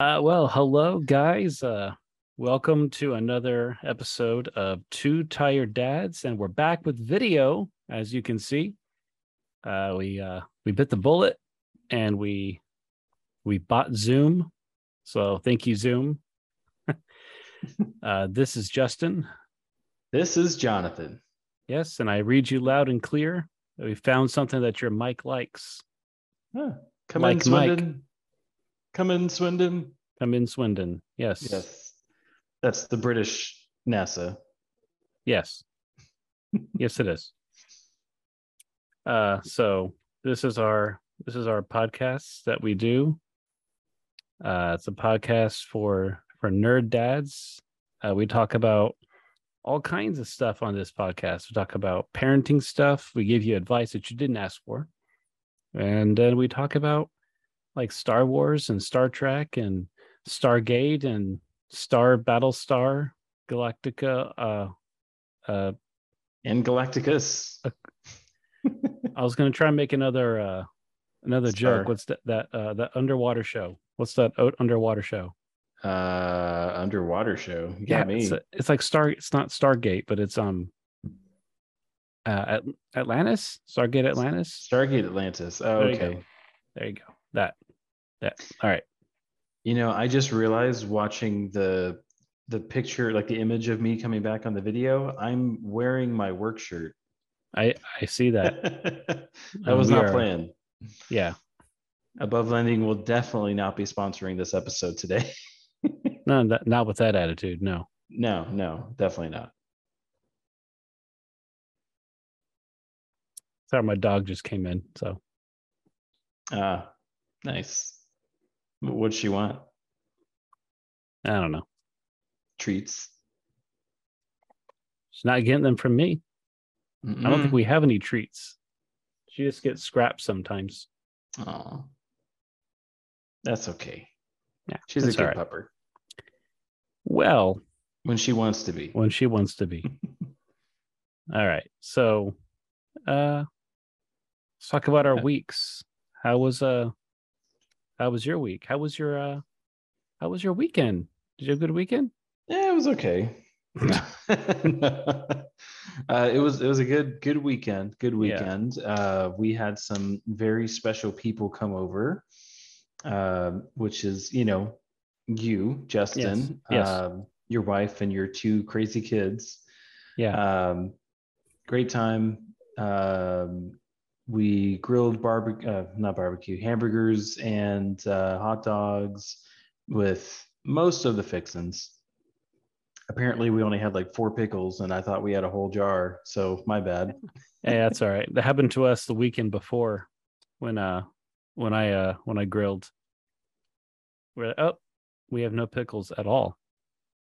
Uh, well, hello, guys. Uh, welcome to another episode of Two Tired Dads, and we're back with video, as you can see. Uh, we uh, we bit the bullet, and we we bought Zoom. So thank you, Zoom. uh, this is Justin. This is Jonathan. Yes, and I read you loud and clear. We found something that your mic likes. Huh. Come Like in, Mike. Come in, Swindon. Come in, Swindon. Yes. Yes. That's the British NASA. Yes. yes, it is. Uh, so this is our this is our podcast that we do. Uh, it's a podcast for for nerd dads. Uh, we talk about all kinds of stuff on this podcast. We talk about parenting stuff. We give you advice that you didn't ask for, and then we talk about like Star Wars and Star Trek and Stargate and Star Battlestar Galactica. Uh, uh, And Galacticus. I was gonna try and make another uh another Star. joke. What's that that uh that underwater show? What's that o- underwater show? Uh underwater show. You got me. It's, it's like Star it's not Stargate, but it's um uh At- Atlantis? Stargate Atlantis? Stargate Atlantis. Oh, There you okay. There you go. That. That. All right. You know, I just realized watching the the picture, like the image of me coming back on the video, I'm wearing my work shirt. I I see that. that was not are- planned. Yeah. Above Lending will definitely not be sponsoring this episode today. No, that, not with that attitude. No. no, no, definitely not. Sorry, my dog just came in. So Ah, nice. What'd she want? I don't know. Treats. She's not getting them from me. I don't think we have any treats. She just gets scraps sometimes. Oh, That's okay. Yeah, She's a good right. pupper Well, when she wants to be. when she wants to be. All right. So uh let's talk about our Yeah. weeks. How was uh how was your week? How was your uh how was your weekend? Did you have a good weekend? Yeah, it was okay. uh, it was it was a good good weekend. Good Yeah. weekend. Uh, we had some very special people come over, um, which is you know you Justin, yes. Um, your wife, and your two crazy kids. Yeah. Um, great time. Um, we grilled barbecue, uh, not barbecue, hamburgers and uh, hot dogs with most of the fixins. Apparently, we only had like four pickles, and I thought we had a whole jar. So my bad. Hey, that's all right. That happened to us the weekend before when uh when I uh when I grilled. We're like, oh, we have no pickles at all.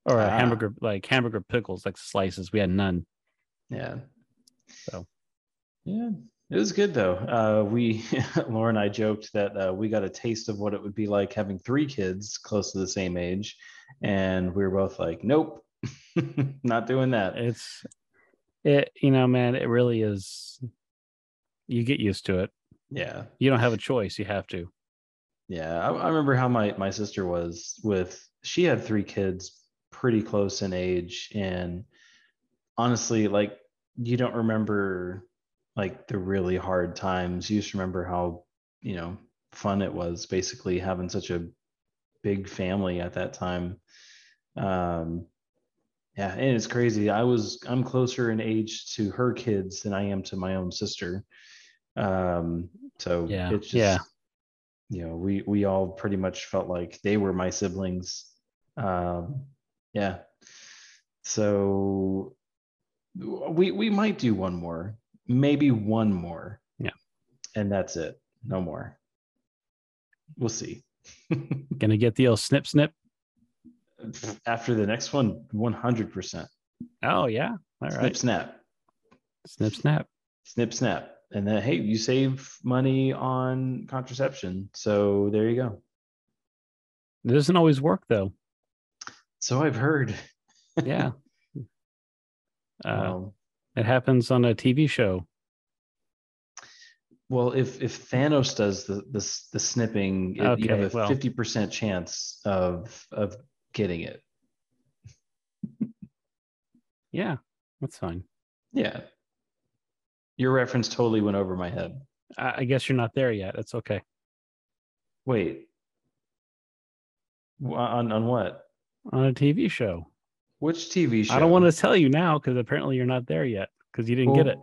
Or a Ah. hamburger like hamburger pickles, like slices. We had none. Yeah. So. yeah, it was good though. Uh, we, Laura and I joked that uh, we got a taste of what it would be like having three kids close to the same age, and we were both like, "Nope, not doing that." It's it you know, man, it really is you get used to it. Yeah, You don't have a choice. You have to. yeah. I, I remember how my my sister was with. She had three kids, pretty close in age, and honestly, like you don't remember like the really hard times. You just remember how you know fun it was basically having such a big family at that time. Um, yeah, and it's crazy. I was I'm closer in age to her kids than I am to my own sister. Um, so Yeah, it's just yeah. you know we we all pretty much felt like they were my siblings. Um, yeah. So we we might do one more, maybe one more. Yeah. And that's it. No more. We'll see. Gonna get the old snip snip. After the next one, 100%. Oh yeah. All Snip, right. snap. Snip snap. Snip, snap. And then, hey, you save money on contraception. So there you go. It doesn't always work though. So I've heard. Yeah. uh, Um, it happens on a TV show. Well, if if Thanos does the the, the snipping, it, you have a well. fifty percent chance of of getting it. Yeah, that's fine. Yeah. Your reference totally went over my head. I, I guess you're not there yet. It's okay. Wait. On on what? On a TV show. Which TV show? I don't want to tell you now because apparently you're not there yet because you didn't get it.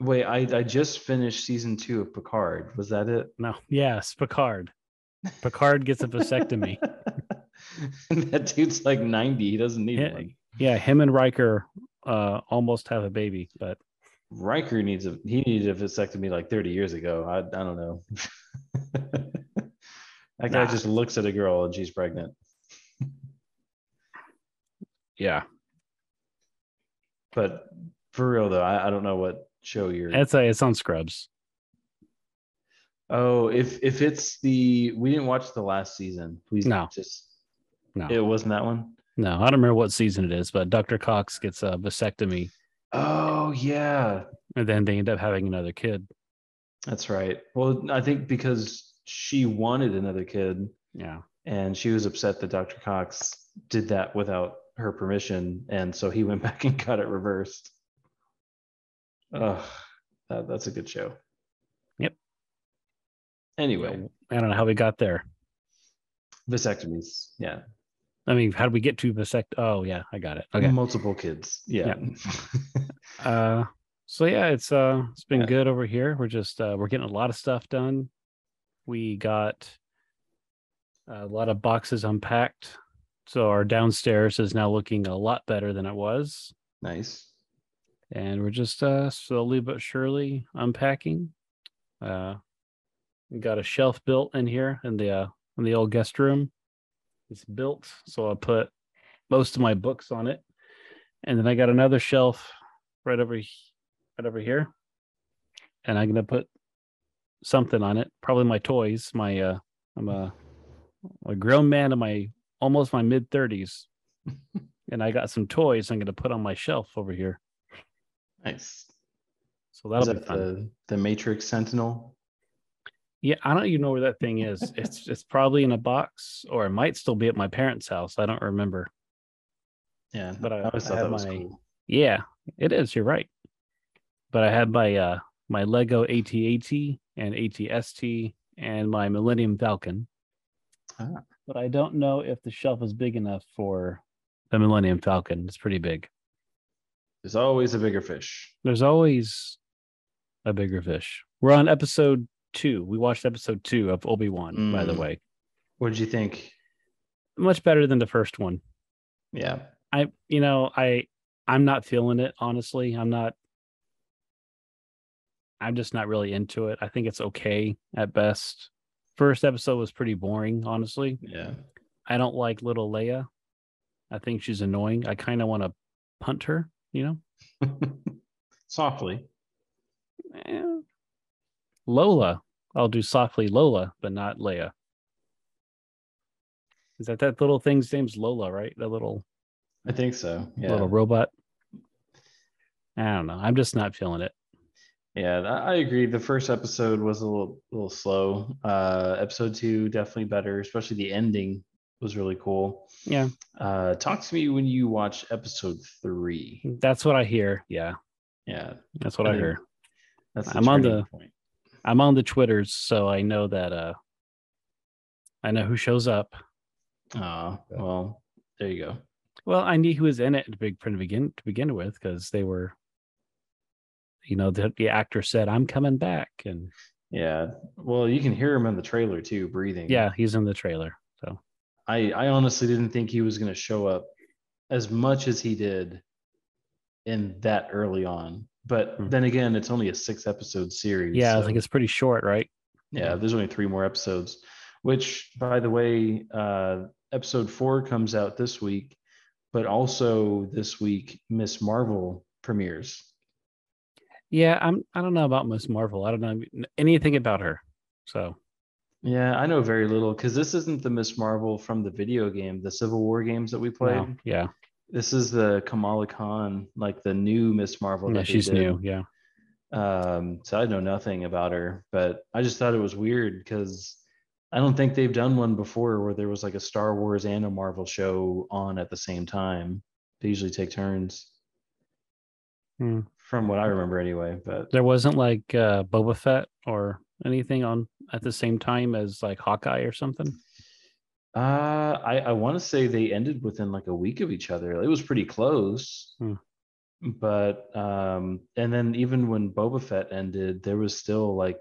Wait, I I just finished season two of Picard. Was that it? No. Yes, Picard. Picard gets a vasectomy. that dude's like 90. He doesn't need Yeah. one. yeah, him and Riker uh almost have a baby, but Riker needs a he needed a vasectomy like 30 years ago. I I don't know. that guy Nah. just looks at a girl and she's pregnant. Yeah, But for real though, I, I don't know what show you're it's a, it's on Scrubs. Oh, if if it's the we didn't watch the last season. Please No. just No, it wasn't that one. no, I don't remember what season it is, but Dr. Cox gets a vasectomy, Oh yeah. and then they end up having another kid. That's right. Well, I think because she wanted another kid Yeah, and she was upset that Dr. Cox did that without her permission. And so he went back and got it reversed. Ugh, that, that's a good show. Yep. Anyway, I don't know how we got there. vasectomies. Yeah. I mean, how do we get to vasect? Oh, yeah, I got it. Okay. Multiple kids. Yeah. Uh, so yeah, it's uh, it's been Yeah. good over here. We're just uh, we're getting a lot of stuff done. We got a lot of boxes unpacked, so our downstairs is now looking a lot better than it was, nice. and we're just uh, slowly but surely unpacking. Uh, we got a shelf built in here in the uh, in the old guest room. It's built, so I put most of my books on it, and then I got another shelf right over right over here, and I'm gonna put something on it. Probably my toys. My uh, I'm a a grown man in my almost my mid thirties, and I got some toys I'm gonna put on my shelf over here. Nice. So that'll be fun. the, the Matrix Sentinel? Yeah, I don't even know where that thing is. It's it's probably in a box, or it might still be at my parents' house. I don't remember. Yeah. But I- always I thought have that was my- cool. Yeah, it is. You're right. But I had my uh my Lego AT-AT and AT-ST and my Millennium Falcon. Ah. But I don't know if the shelf is big enough for the Millennium Falcon. It's pretty big. There's always a bigger fish. There's always a bigger fish. We're on episode two. We watched episode two of Obi Wan, by the Mm. way. What did you think? Much better than the first one. Yeah. I you know, I I'm not feeling it, honestly. I'm not I'm just not really into it. I think it's okay at best. First episode was pretty boring, honestly. Yeah. I don't like little Leia. I think she's annoying. I kind of want to punt her, you know? Softly. Eh. Lola. I'll do softly Lola, but not Leia. Is that that little thing's name's Lola, right? That little I think so. Yeah. little robot. I don't know. I'm just not feeling it. Yeah, I agree. The first episode was a little little slow. Uh episode two definitely better, especially the ending was really cool. Yeah. Uh talk to me when you watch episode three. That's what I hear. Yeah, Yeah. that's what I I hear. That's I'm on the- point. I'm on the Twitters, so I know that uh I know who shows up. Oh, well, there you go. Well, I knew who was in it to begin to begin with because they were you know, the, the actor said, I'm coming back. And Yeah. Well, you can hear him in the trailer too, breathing. yeah, he's in the trailer. So I, I honestly didn't think he was going to show up as much as he did in that early on. But Hmm. then again, it's only a six episode series. yeah, I think it's pretty short, right? yeah, there's only three more episodes, which, by the way, uh, episode four comes out this week, but also this week, Miss Marvel premieres. Yeah, I'm I don't know about Miss Marvel. I don't know anything about her. So Yeah, I know very little because this isn't the Miss Marvel from the video game, the Civil War games that we played. no, yeah. This is the Kamala Khan, like the new Miss Marvel. Yeah, that she's new. Yeah. Um, so I know nothing about her, but I just thought it was weird because I don't think they've done one before where there was like a Star Wars and a Marvel show on at the same time. They usually take turns. Hmm. From what I remember anyway, but There wasn't like uh, Boba Fett or anything on at the same time as like Hawkeye or something. uh I, I want to say they ended within like a week of each other. It was pretty close. Hmm. But um and then even when Boba Fett ended, there was still like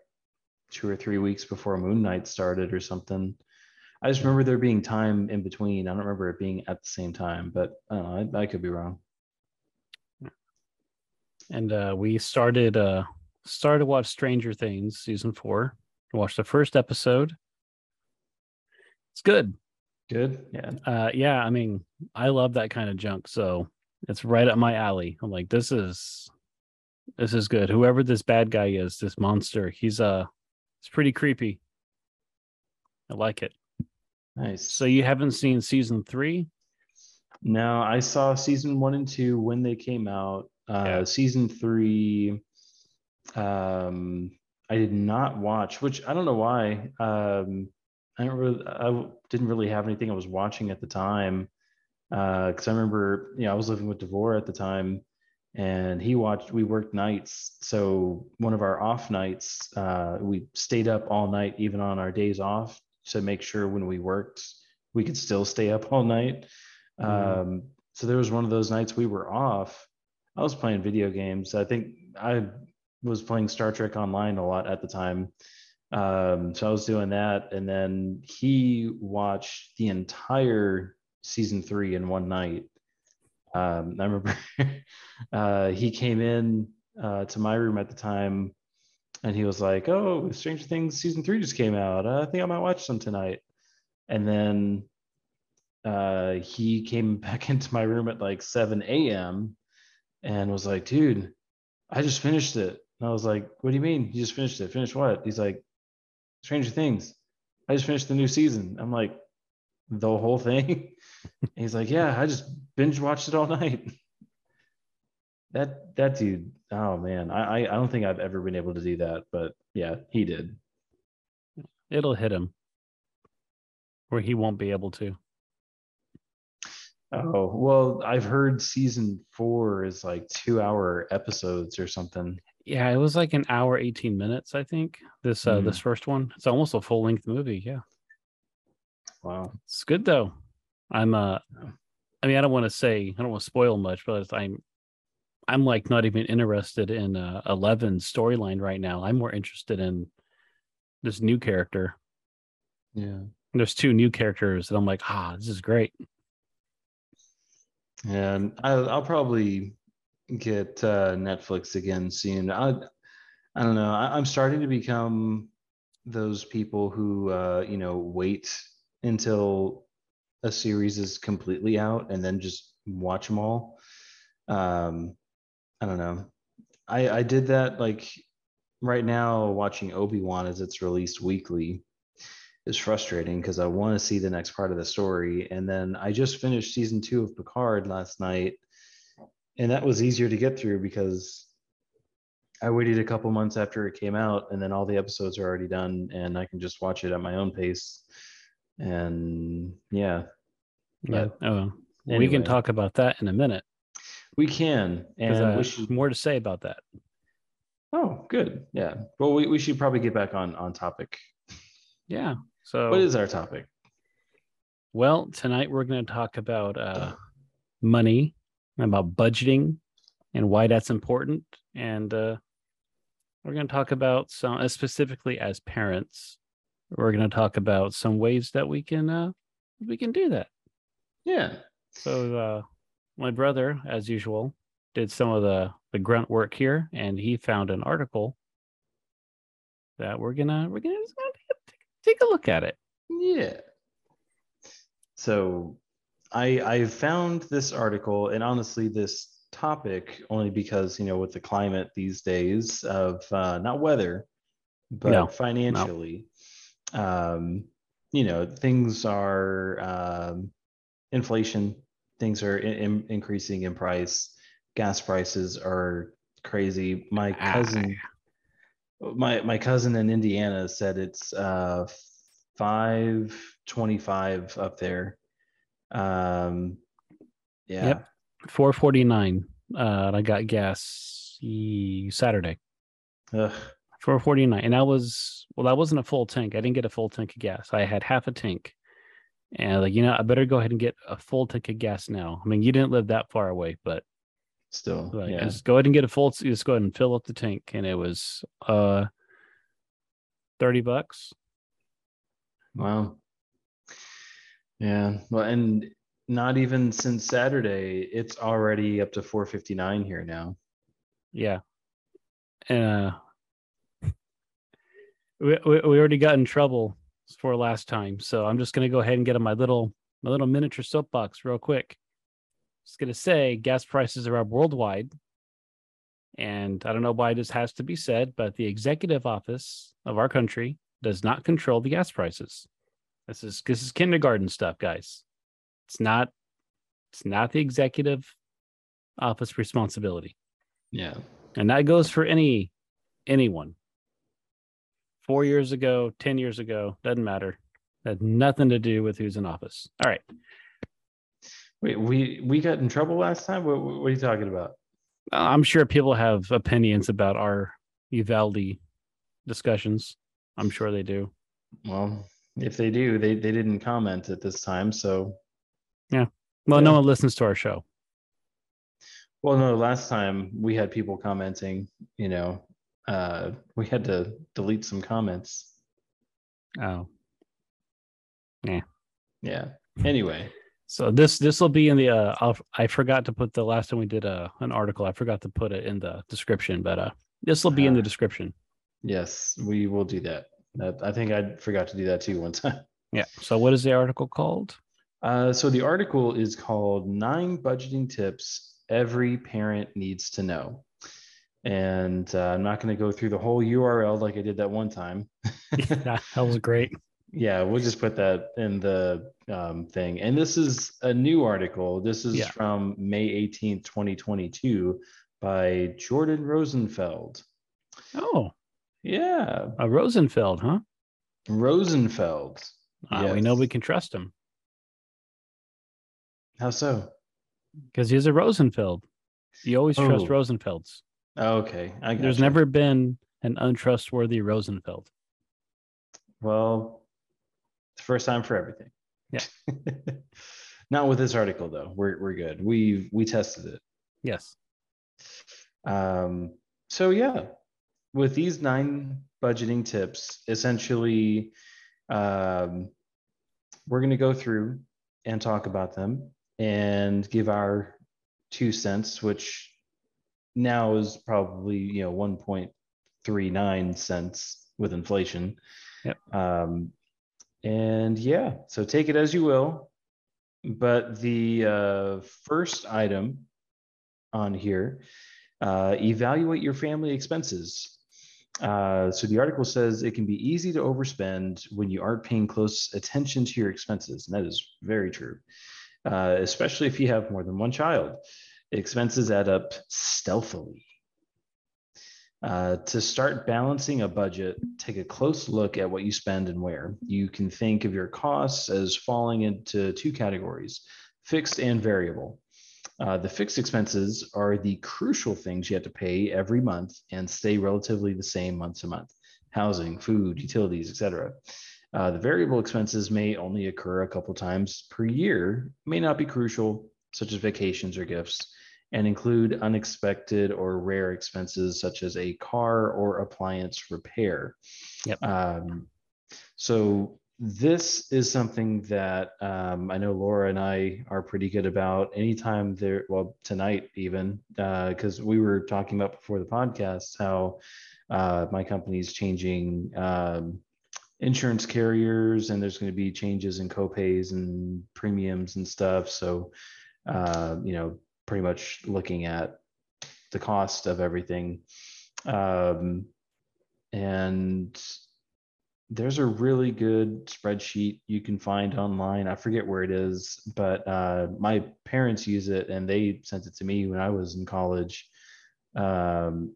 two or three weeks before Moon Knight started or something. I just remember there being time in between. I don't remember it being at the same time, but I know. I, I could be wrong. And uh, we started uh started to watch Stranger Things season four. Watched the first episode. It's good. Good. Yeah. Uh, yeah, I mean, I love that kind of junk, so it's right up my alley. I'm like, this is this is good. Whoever this bad guy is, this monster, he's uh, it's pretty creepy. I like it. Nice. So you haven't seen season three? No, I saw season one and two when they came out. Uh, Yeah. Season three, um, I did not watch, which I don't know why. Um, I don't really, I didn't really have anything I was watching at the time. Because I remember, you know, I was living with Devore at the time, and he watched. We worked nights, so one of our off nights, uh, we stayed up all night, even on our days off, to make sure when we worked, we could still stay up all night. Mhm. Um, so there was one of those nights we were off. I was playing video games. I think I was playing Star Trek Online a lot at the time. Um, so I was doing that, and then he watched the entire season three in one night. Um, I remember uh, he came in uh, to my room at the time, and he was like, "Oh, Stranger Things season three just came out. I think I might watch some tonight." And then uh, he came back into my room at like 7 a.m. and was like, dude, I just finished it. And I was like, what do you mean? You just finished it? Finish what? He's like, Stranger Things. I just finished the new season. I'm like, the whole thing? He's like, yeah, I just binge watched it all night. That that dude, oh man, I, I I don't think I've ever been able to do that, but yeah, he did. It'll hit him or he won't be able to. Oh, well, I've heard season four is like two hour episodes or something. Yeah, it was like an hour, 18 minutes, I think. This uh Mhm. this first one. It's almost a full length movie. Yeah. Wow. It's good though. I'm uh I mean, I don't want to say I don't want to spoil much, but I'm I'm like not even interested in uh Eleven's storyline right now. I'm more interested in this new character. Yeah. There's two new characters that I'm like, ah, this is great. And I'll, I'll probably get uh, Netflix again soon. I, I don't know. I, I'm starting to become those people who, uh, you know, wait until a series is completely out and then just watch them all. Um, I don't know. I, I did that like right now watching Obi-Wan as it's released weekly is frustrating because I want to see the next part of the story. And then I just finished season two of Picard last night, and that was easier to get through because I waited a couple months after it came out, and then all the episodes are already done, and I can just watch it at my own pace. And yeah, Yeah. But Oh, we can talk about that in a minute. we can, And uh, we should. more to say about that. Oh, good. Yeah. Well, we, we should probably get back on on topic. Yeah. So What is our topic? Well, tonight we're going to talk about uh, money, about budgeting, and why that's important. And uh, we're going to talk about some, uh, specifically as parents, we're going to talk about some ways that we can uh, we can do that. Yeah. So, uh, my brother, as usual, did some of the the grunt work here, and he found an article that we're gonna we're gonna, gonna take, a look at it. Yeah. So I I found this article and honestly this topic only because you know with the climate these days of uh, not weather but No, financially um you know things are um inflation things are in, in- increasing in price gas prices are crazy. My Ah. My my cousin in Indiana said it's uh five twenty five up there. Um, yeah. Yep. 449. Uh, and I got gas Saturday. Ugh. 449. And that was, well, that wasn't a full tank. I didn't get a full tank of gas. I had half a tank. And like, you know, I better go ahead and get a full tank of gas now. I mean, you didn't live that far away, but Still, like, yeah. just go ahead and get a full, just go ahead and fill up the tank. And it was uh 30 bucks. Wow. Yeah. Well, and not even since Saturday, it's already up to 459 here now. Yeah. Uh, we, we we already got in trouble for last time, so I'm just gonna go ahead and get on my little my little miniature soapbox real quick. Just gonna say gas prices are up worldwide, and I don't know why this has to be said, but the executive office of our country does not control the gas prices. This is this is kindergarten stuff, guys. It's not it's not the executive office responsibility Yeah. and that goes for any anyone four years ago ten years ago doesn't matter had nothing to do with who's in office all right Wait, we we got in trouble last time. What, what are you talking about? I'm sure people have opinions about our uvalde discussions i'm sure they do Well, if they do, they they didn't comment at this time. So, yeah. well Yeah. no one listens to our show well, no, last time we had people commenting. You know, uh, we had to delete some comments. oh Yeah. Yeah. Anyway, so this this will be in the uh I'll, i forgot to put the last time we did a an article i forgot to put it in the description but uh this will be in the Ah. description yes, we will do that. That I think I forgot to do that too one time. yeah so what is the article called Uh, so the article is called Nine Budgeting Tips Every Parent Needs to Know. And uh, I'm not going to go through the whole URL like I did that one time. yeah, that was great yeah, we'll just put that in the um, thing. And this is a new article. This is Yeah. from May 18th, 2022 by Jordan Rosenfeld. oh Yeah, A Rosenfeld, huh? Rosenfeld. Uh, We know we can trust him How so? because he's a Rosenfeld. You always trust Oh. Rosenfelds. Okay, I There's gotcha. never been an untrustworthy Rosenfeld. Well, the first time for everything. Yeah. Not with this article though. We're we're good. We we tested it. Yes. Um, so yeah, with these nine budgeting tips, essentially, um, we're going to go through and talk about them and give our two cents, which now is probably you know one point three nine cents with inflation. Yep. Um, and yeah, so take it as you will. But the uh, first item on here uh, evaluate your family expenses. Uh, so the article says it can be easy to overspend when you aren't paying close attention to your expenses. And that is very true, uh, especially if you have more than one child. Expenses add up stealthily. Uh, to start balancing a budget, take a close look at what you spend and where. You can think of your costs as falling into two categories fixed and variable. Uh, the fixed expenses are the crucial things you have to pay every month and stay relatively the same month to month housing, food, utilities, etc. Uh, the variable expenses may only occur a couple times per year, may not be crucial, such as vacations or gifts, and include unexpected or rare expenses such as a car or appliance repair. Yep. Um, so this is something that um, I know Laura and I are pretty good about. Anytime there, well, tonight even, because we were talking about before the podcast how uh, my company's changing um, insurance carriers, and there's going to be changes in copays and premiums and stuff. So, uh, you know, pretty much looking at the cost of everything. Um, and there's a really good spreadsheet you can find online. I forget where it is, but uh, my parents use it and they sent it to me when I was in college. Um,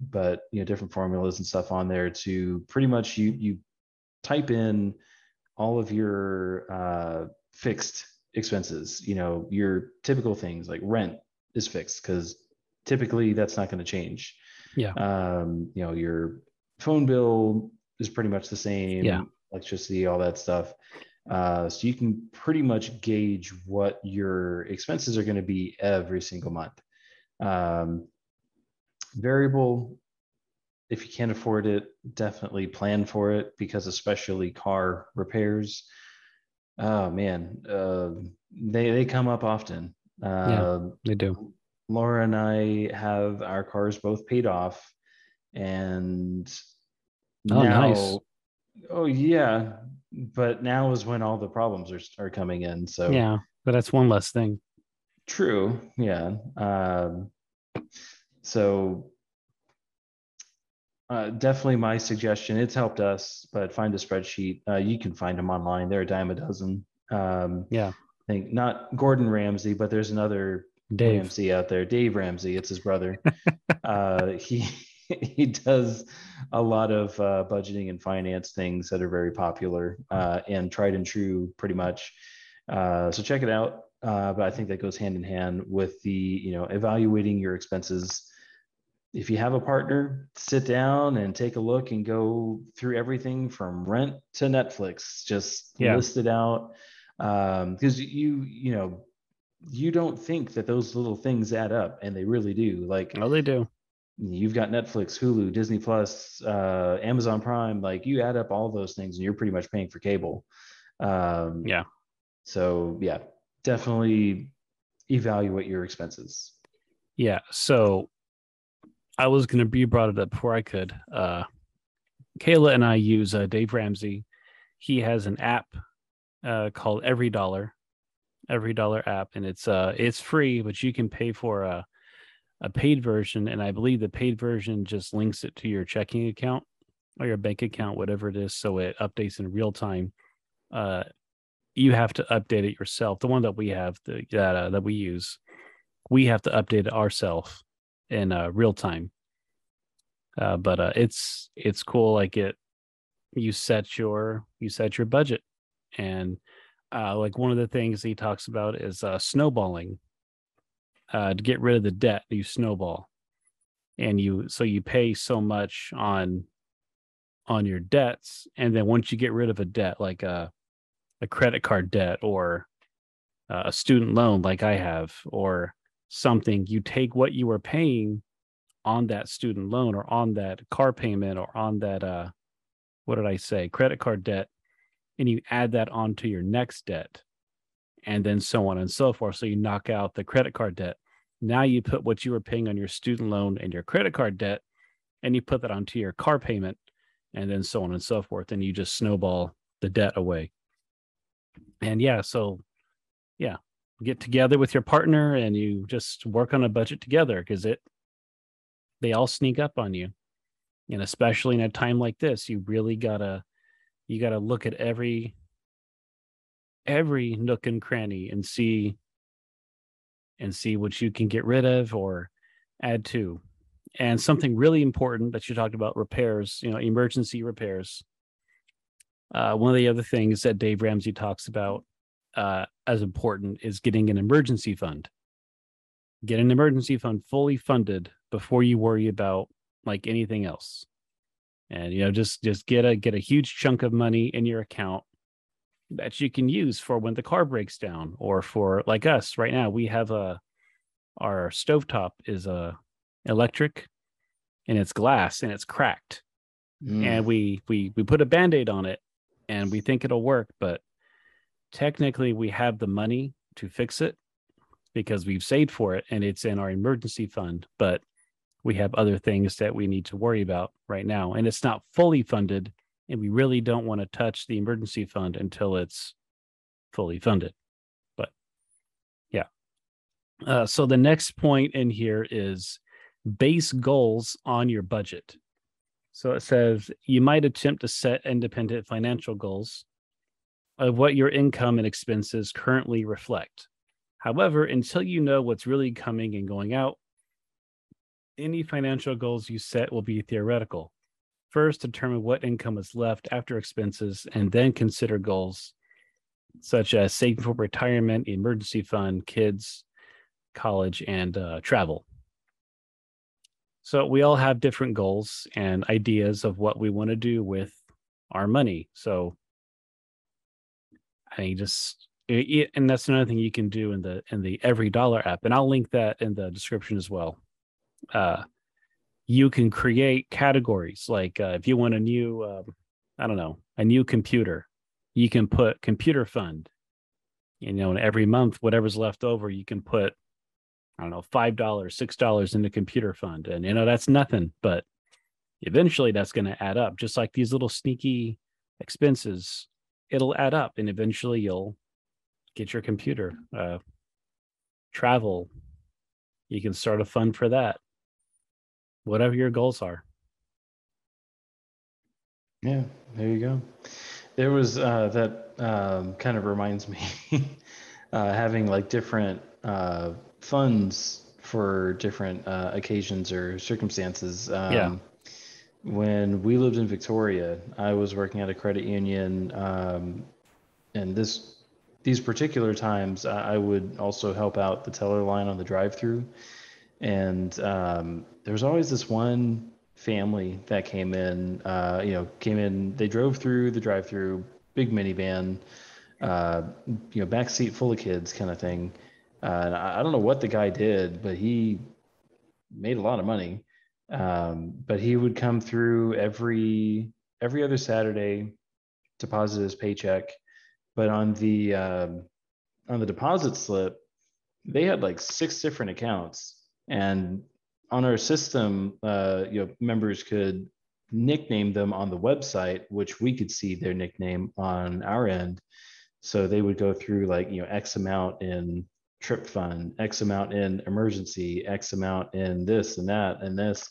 but you know, different formulas and stuff on there to pretty much you you type in all of your uh, fixed expenses. You know, your typical things like rent is fixed because typically that's not going to change. Yeah. Um, you know, your phone bill is pretty much the same. Yeah. Electricity, all that stuff. Uh, so you can pretty much gauge what your expenses are going to be every single month. Um, variable, if you can't afford it, definitely plan for it because especially car repairs. Oh man, uh, they they come up often. Uh, Yeah. They do. Laura and I have our cars both paid off, and Oh, now, nice. oh yeah, but now is when all the problems are are coming in. So Yeah. But that's one less thing. true, yeah. Um, so uh, definitely my suggestion. It's helped us, but find a spreadsheet. Uh, you can find them online. They're a dime a dozen. Um, Yeah. I think not Gordon Ramsay, but there's another Dave. Ramsey out there, Dave Ramsey, it's his brother. uh, he he does a lot of uh, budgeting and finance things that are very popular uh, and tried and true, pretty much. Uh, so check it out. Uh, but I think that goes hand in hand with the you know evaluating your expenses. If you have a partner, sit down and take a look and go through everything from rent to Netflix. Just Yeah. list it out because you you know you don't think that those little things add up and they really do like Oh, they do. you've got netflix hulu disney plus uh, amazon prime like you add up all those things and you're pretty much paying for cable um, Yeah. so yeah definitely evaluate your expenses Yeah. So I was going to be brought it up before I could. Uh, Kayla and I use uh, Dave Ramsey. He has an app uh, called Every Dollar, Every Dollar app, and it's uh it's free, but you can pay for a a paid version, and I believe the paid version just links it to your checking account or your bank account, whatever it is, so it updates in real time. Uh, you have to update it yourself. The one that we have, the that uh, that we use, we have to update it ourselves in uh, real time. Uh, but uh, it's it's cool. Like it, you set your you set your budget, and uh, like one of the things he talks about is uh, snowballing. Uh, to get rid of the debt, you snowball, and you so you pay so much on on your debts, and then once you get rid of a debt, like a a credit card debt or uh, a student loan, like I have, or something, you take what you were paying on that student loan or on that car payment or on that uh what did I say? Credit card debt and you add that onto your next debt and then so on and so forth. So you knock out the credit card debt. Now you put what you were paying on your student loan and your credit card debt and you put that onto your car payment and then so on and so forth and you just snowball the debt away. And yeah so yeah get together with your partner and you just work on a budget together because it they all sneak up on you. And especially in a time like this you really gotta you gotta look at every every nook and cranny and see and see what you can get rid of or add to. And something really important that you talked about repairs you know emergency repairs. Uh, one of the other things that dave ramsey talks about uh, as important is getting an emergency fund. Get an emergency fund fully funded before you worry about like anything else. And you know just just get a get a huge chunk of money in your account that you can use for when the car breaks down or for like us right now we have a our stovetop is a electric and it's glass and it's cracked. Mm. and we we we put a band-aid on it and we think it'll work but technically we have the money to fix it because we've saved for it and it's in our emergency fund but we have other things that we need to worry about right now. And it's not fully funded and we really don't want to touch the emergency fund until it's fully funded. But yeah. Uh, so the next point in here is base goals on your budget. So it says you might attempt to set independent financial goals of what your income and expenses currently reflect. However, until you know what's really coming and going out, any financial goals you set will be theoretical. First, determine what income is left after expenses, and then consider goals such as saving for retirement, emergency fund, kids, college, and uh, travel. So we all have different goals and ideas of what we want to do with our money. So I just and that's another thing you can do in the in the every dollar app, and I'll link that in the description as well. Uh, you can create categories like uh, if you want a new, uh, I don't know, a new computer, you can put computer fund. You know, and every month, whatever's left over, you can put I don't know, five dollars, six dollars in the computer fund. And you know, that's nothing, but eventually that's going to add up. Just like these little sneaky expenses, it'll add up and eventually you'll get your computer. Uh, travel, you can start a fund for that. Whatever your goals are. Yeah, there you go. There was uh, that um, kind of reminds me uh, having like different uh, funds for different uh, occasions or circumstances. Um, yeah. When we lived in Victoria, I was working at a credit union, um, and this these particular times, I, I would also help out the teller line on the drive-through. And um, there was always this one family that came in. Uh, you know, came in. They drove through the drive-through, big minivan, uh, you know, back seat full of kids, kind of thing and I, I, don't know what the guy did, but he made a lot of money. Um, but he would come through every every other Saturday, deposit his paycheck. But on the um, on the deposit slip, they had like six different accounts, and on our system, uh, you know, members could nickname them on the website, which we could see their nickname on our end. So they would go through like you know X amount in trip fund, X amount in emergency, X amount in this and that and this.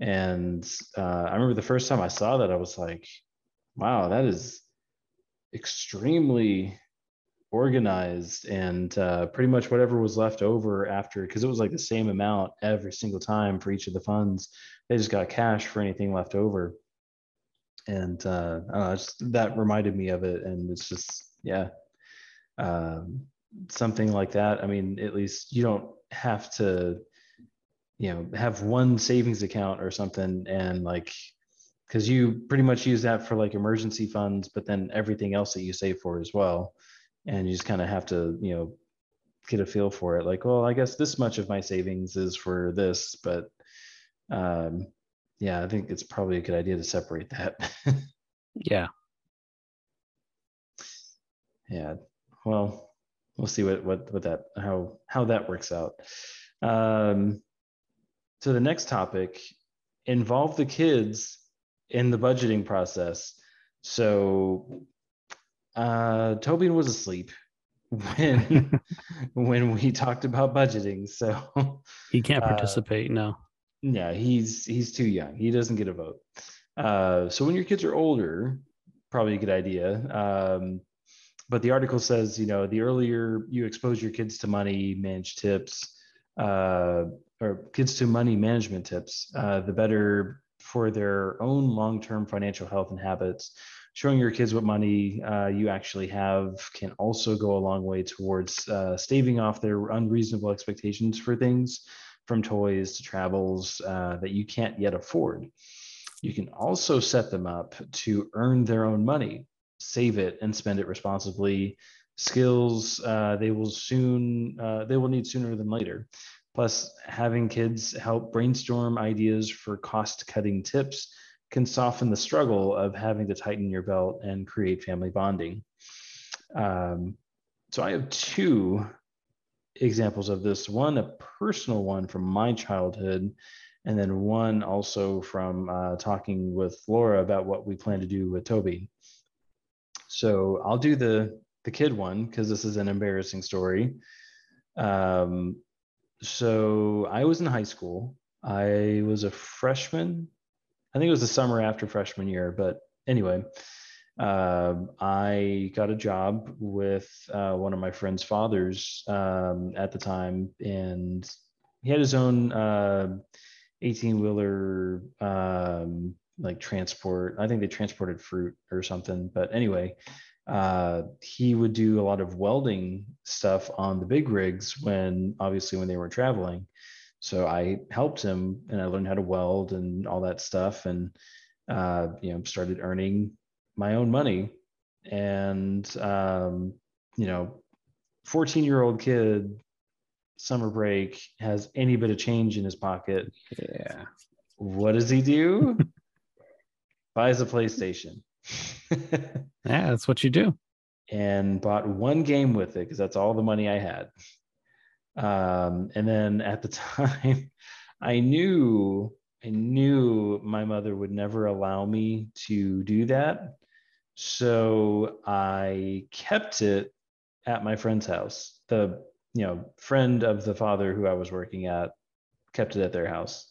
And uh, I remember the first time I saw that, I was like, wow, that is extremely organized and uh, pretty much whatever was left over after, because it was like the same amount every single time for each of the funds. They just got cash for anything left over. And uh, just, that reminded me of it. And it's just, yeah. Um, something like that, I mean, at least you don't have to, you know, have one savings account or something and like, because you pretty much use that for like emergency funds, but then everything else that you save for as well. And you just kind of have to, you know, get a feel for it. Like, well, I guess this much of my savings is for this, but um, yeah, I think it's probably a good idea to separate that. yeah. Yeah. Well, we'll see what what what that how how that works out. Um, so the next topic involve the kids in the budgeting process. So uh, Tobin was asleep when when we talked about budgeting. So he can't uh, participate. Uh, no. Yeah, he's he's too young. He doesn't get a vote. Uh, so when your kids are older, probably a good idea. Um, but the article says, you know, the earlier you expose your kids to money manage tips, uh, or kids to money management tips, uh, the better for their own long-term financial health and habits. Showing your kids what money uh, you actually have can also go a long way towards uh, staving off their unreasonable expectations for things, from toys to travels uh, that you can't yet afford. You can also set them up to earn their own money save it and spend it responsibly. Skills uh, they will soon uh, they will need sooner than later. Plus, having kids help brainstorm ideas for cost cutting tips can soften the struggle of having to tighten your belt and create family bonding. Um, so I have two examples of this. One, a personal one from my childhood, and then one also from uh, talking with Laura about what we plan to do with Toby. So I'll do the the kid one because this is an embarrassing story. Um, so I was in high school. I was a freshman. I think it was the summer after freshman year, but anyway, uh, I got a job with uh, one of my friend's fathers um, at the time, and he had his own. Uh, 18 wheeler um, like transport. I think they transported fruit or something. But anyway, uh, he would do a lot of welding stuff on the big rigs when obviously when they were traveling. So I helped him and I learned how to weld and all that stuff and uh, you know started earning my own money and um, you know 14 year old kid summer break has any bit of change in his pocket Yeah. what does he do buys a playstation Yeah, that's what you do. and bought one game with it because that's all the money I had. Um, and then at the time, I knew I knew my mother would never allow me to do that, so I kept it at my friend's house. The you know friend of the father who I was working at kept it at their house.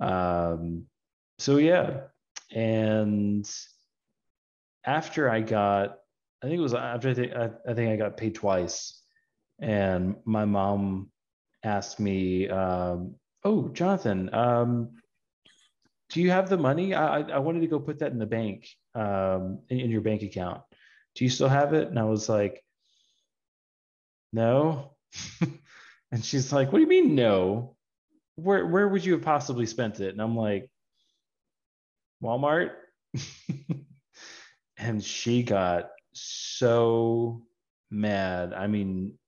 Um, so yeah, and after I got, I think it was after I think I, I think I got paid twice, and my mom asked me, um, "Oh, Jonathan, um, do you have the money? I I wanted to go put that in the bank, um, in, in your bank account. Do you still have it?" And I was like, "No." and she's like, "What do you mean no? Where where would you have possibly spent it?" And I'm like, "Walmart." and she got so mad. I mean,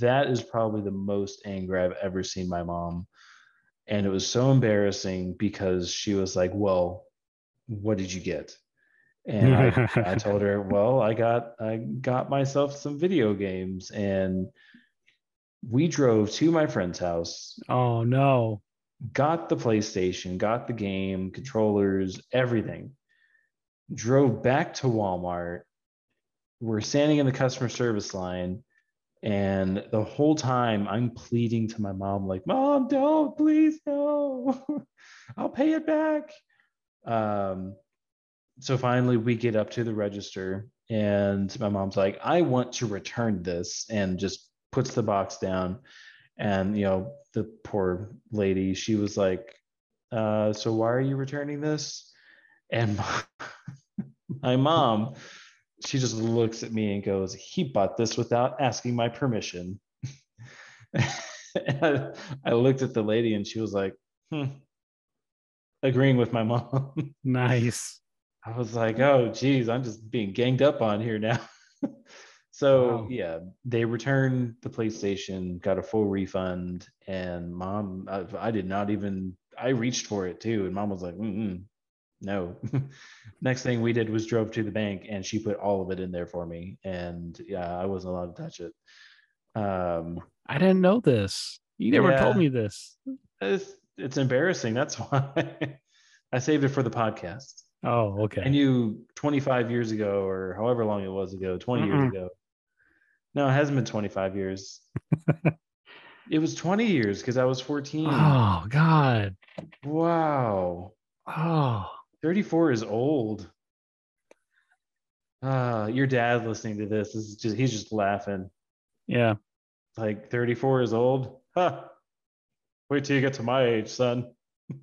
that is probably the most anger I've ever seen my mom. And it was so embarrassing because she was like, Well, what did you get? And I, I told her, Well, I got I got myself some video games. And we drove to my friend's house, Oh no. got the PlayStation, got the game, controllers, everything. Drove back to Walmart. We're standing in the customer service line. And the whole time I'm pleading to my mom, like, Mom, don't, please, no. I'll pay it back. Um, so finally we get up to the register and my mom's like, I want to return this and just puts the box down. And, you know, the poor lady, she was like, uh, So why are you returning this? And my, my mom, she just looks at me and goes, He bought this without asking my permission. I, I looked at the lady and she was like, hmm, agreeing with my mom. Nice. I was like, oh, geez, I'm just being ganged up on here now. so, Wow. yeah, they returned the PlayStation, got a full refund, and mom, I, I did not even, I reached for it too. And mom was like, Mm-mm, no. Next thing we did was drove to the bank and she put all of it in there for me. And yeah, I wasn't allowed to touch it. Um, I didn't know this. You never told me this. it's, it's embarrassing. That's why I saved it for the podcast. Oh, okay. I knew 25 years ago or however long it was ago, 20 years Mm-mm. ago. No, it hasn't been 25 years. it was 20 years because I was 14. oh God. Wow. Oh. 34 is old. Uh, your dad listening to this is just he's just laughing. Yeah. Like 34 is old. Huh. Wait till you get to my age, son.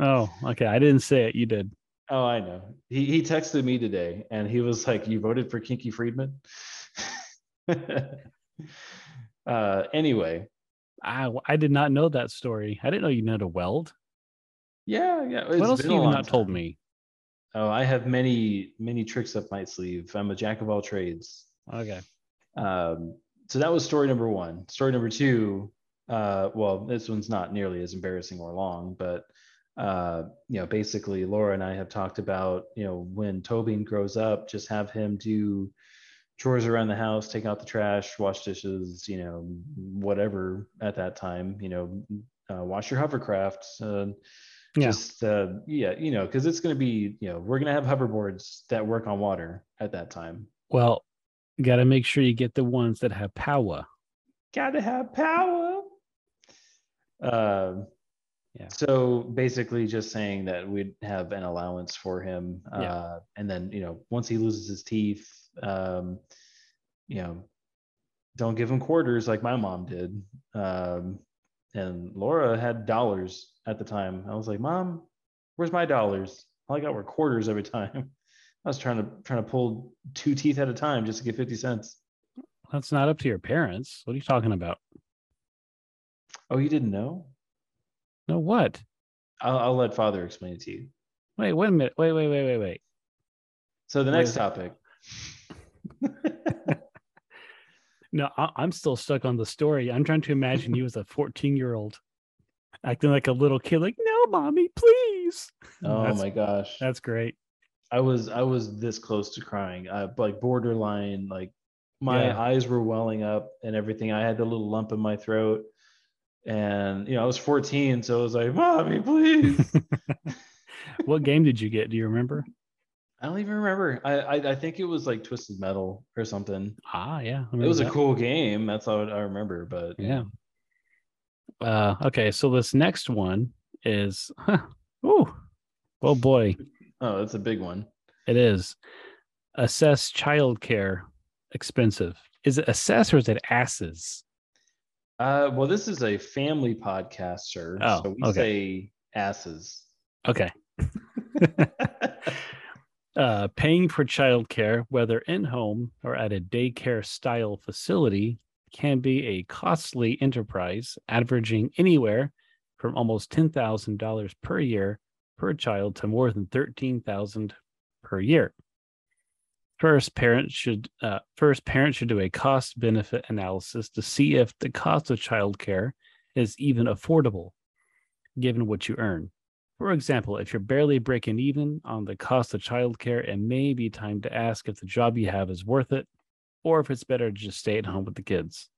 Oh, okay. I didn't say it. You did. Oh, I know. He he texted me today and he was like, You voted for Kinky Friedman? uh anyway, I I did not know that story. I didn't know you know how to weld. yeah, yeah. what else have you not told me? Oh, I have many, many tricks up my sleeve. I'm a jack of all trades. Okay. Um, so that was story number one. Story number two, uh, well, this one's not nearly as embarrassing or long, but uh, you know, basically Laura and I have talked about, you know, when Tobin grows up, just have him do chores around the house, take out the trash, wash dishes, you know, whatever at that time, you know, uh, wash your hovercraft, uh, Yeah. just uh, yeah, you know, because it's going to be, you know, we're going to have hoverboards that work on water at that time. Well, got to make sure you get the ones that have power. gotta have power. Um, Yeah. So basically, just saying that we'd have an allowance for him, Yeah. uh, and then you know, once he loses his teeth, um, you know, don't give him quarters like my mom did. Um, and Laura had dollars at the time. I was like, Mom, where's my dollars? All I got were quarters every time. I was trying to trying to pull two teeth at a time just to get 50 cents. That's not up to your parents. What are you talking about? Oh, you didn't know? No, what? I'll, I'll let father explain it to you. Wait, wait a minute. Wait, wait, wait, wait, wait. So the next is it? topic. No, I, I'm still stuck on the story. I'm trying to imagine you as a 14 year old acting like a little kid, like, no, mommy, please. Oh That's- my gosh. That's great. I was I was this close to crying. I like borderline like my Yeah. eyes were welling up and everything. I had a little lump in my throat. And you know, I was 14, so I was like, "Mommy, please." what game did you get? Do you remember? I don't even remember. I, I I think it was like Twisted Metal or something. Ah, yeah. It was a cool game. That's all I remember. But Yeah. Uh, okay, so this next one is, huh, oh, oh boy, oh, that's a big one. it is. Assess childcare expensive. Is it assess or is it asses? Uh, well, this is a family podcast, sir. Oh, so we okay. say asses. Okay. uh, paying for childcare, whether in home or at a daycare style facility, can be a costly enterprise, averaging anywhere from almost $10,000 per year per child to more than 13,000 per year. First, parents should uh, first parents should do a cost benefit analysis to see if the cost of childcare is even affordable, given what you earn. For example, if you're barely breaking even on the cost of childcare, it may be time to ask if the job you have is worth it or if it's better to just stay at home with the kids.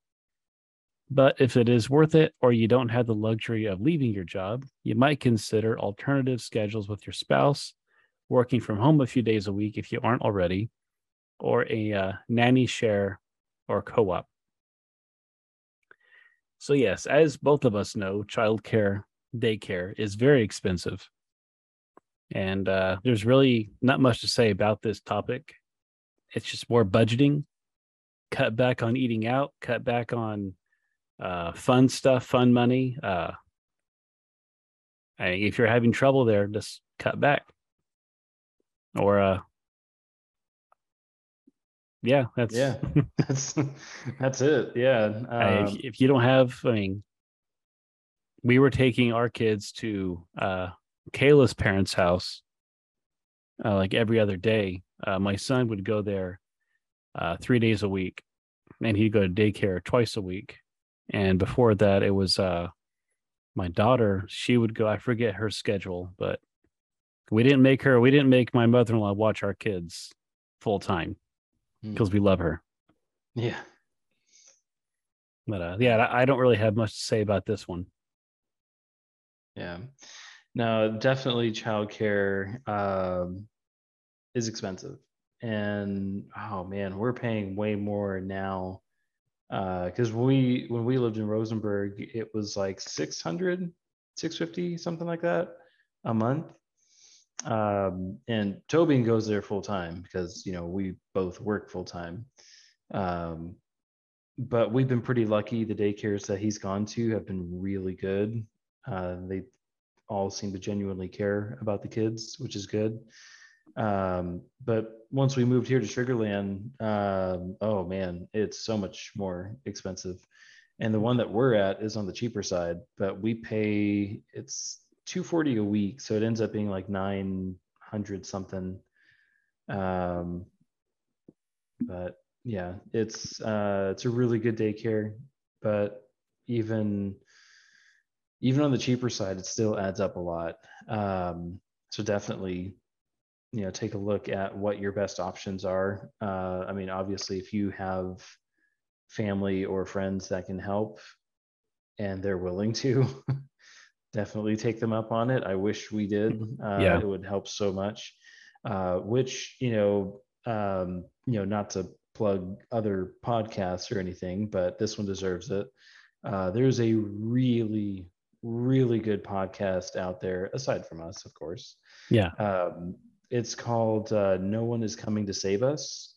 But if it is worth it or you don't have the luxury of leaving your job, you might consider alternative schedules with your spouse, working from home a few days a week if you aren't already, or a uh, nanny share or co op. So, yes, as both of us know, childcare daycare is very expensive. And uh, there's really not much to say about this topic. It's just more budgeting, cut back on eating out, cut back on uh, fun stuff, fun money. Uh, I, if you're having trouble there, just cut back. Or, uh, yeah, that's Yeah, that's that's it. Yeah. Um, if, if you don't have, I mean, we were taking our kids to uh, Kayla's parents' house uh, like every other day. Uh, my son would go there uh, three days a week, and he'd go to daycare twice a week. And before that, it was uh, my daughter. She would go. I forget her schedule, but we didn't make her. We didn't make my mother-in-law watch our kids full time Hmm. because we love her. yeah. But uh, yeah, I don't really have much to say about this one. Yeah. No, definitely childcare um, is expensive. And oh man, we're paying way more now. Because when we when we lived in Rosenberg, it was like 600, 650, something like that a month. Um, and Tobin goes there full time because you know we both work full time. Um, but we've been pretty lucky. The daycares that he's gone to have been really good. Uh, they all seem to genuinely care about the kids, which is good. Um, but once we moved here to Sugarland, um, oh man, it's so much more expensive. And the one that we're at is on the cheaper side, but we pay it's 240 a week, so it ends up being like 900 something. Um, but yeah, it's uh, it's a really good daycare, but even even on the cheaper side, it still adds up a lot. Um, so definitely, you know, take a look at what your best options are. Uh, I mean, obviously, if you have family or friends that can help and they're willing to, definitely take them up on it. I wish we did. Uh, Yeah. It would help so much. Uh, which, you know, um, you know, not to plug other podcasts or anything, but this one deserves it. Uh, there's a really, really good podcast out there, aside from us, of course. Yeah. Um, it's called uh, No One Is Coming to Save Us.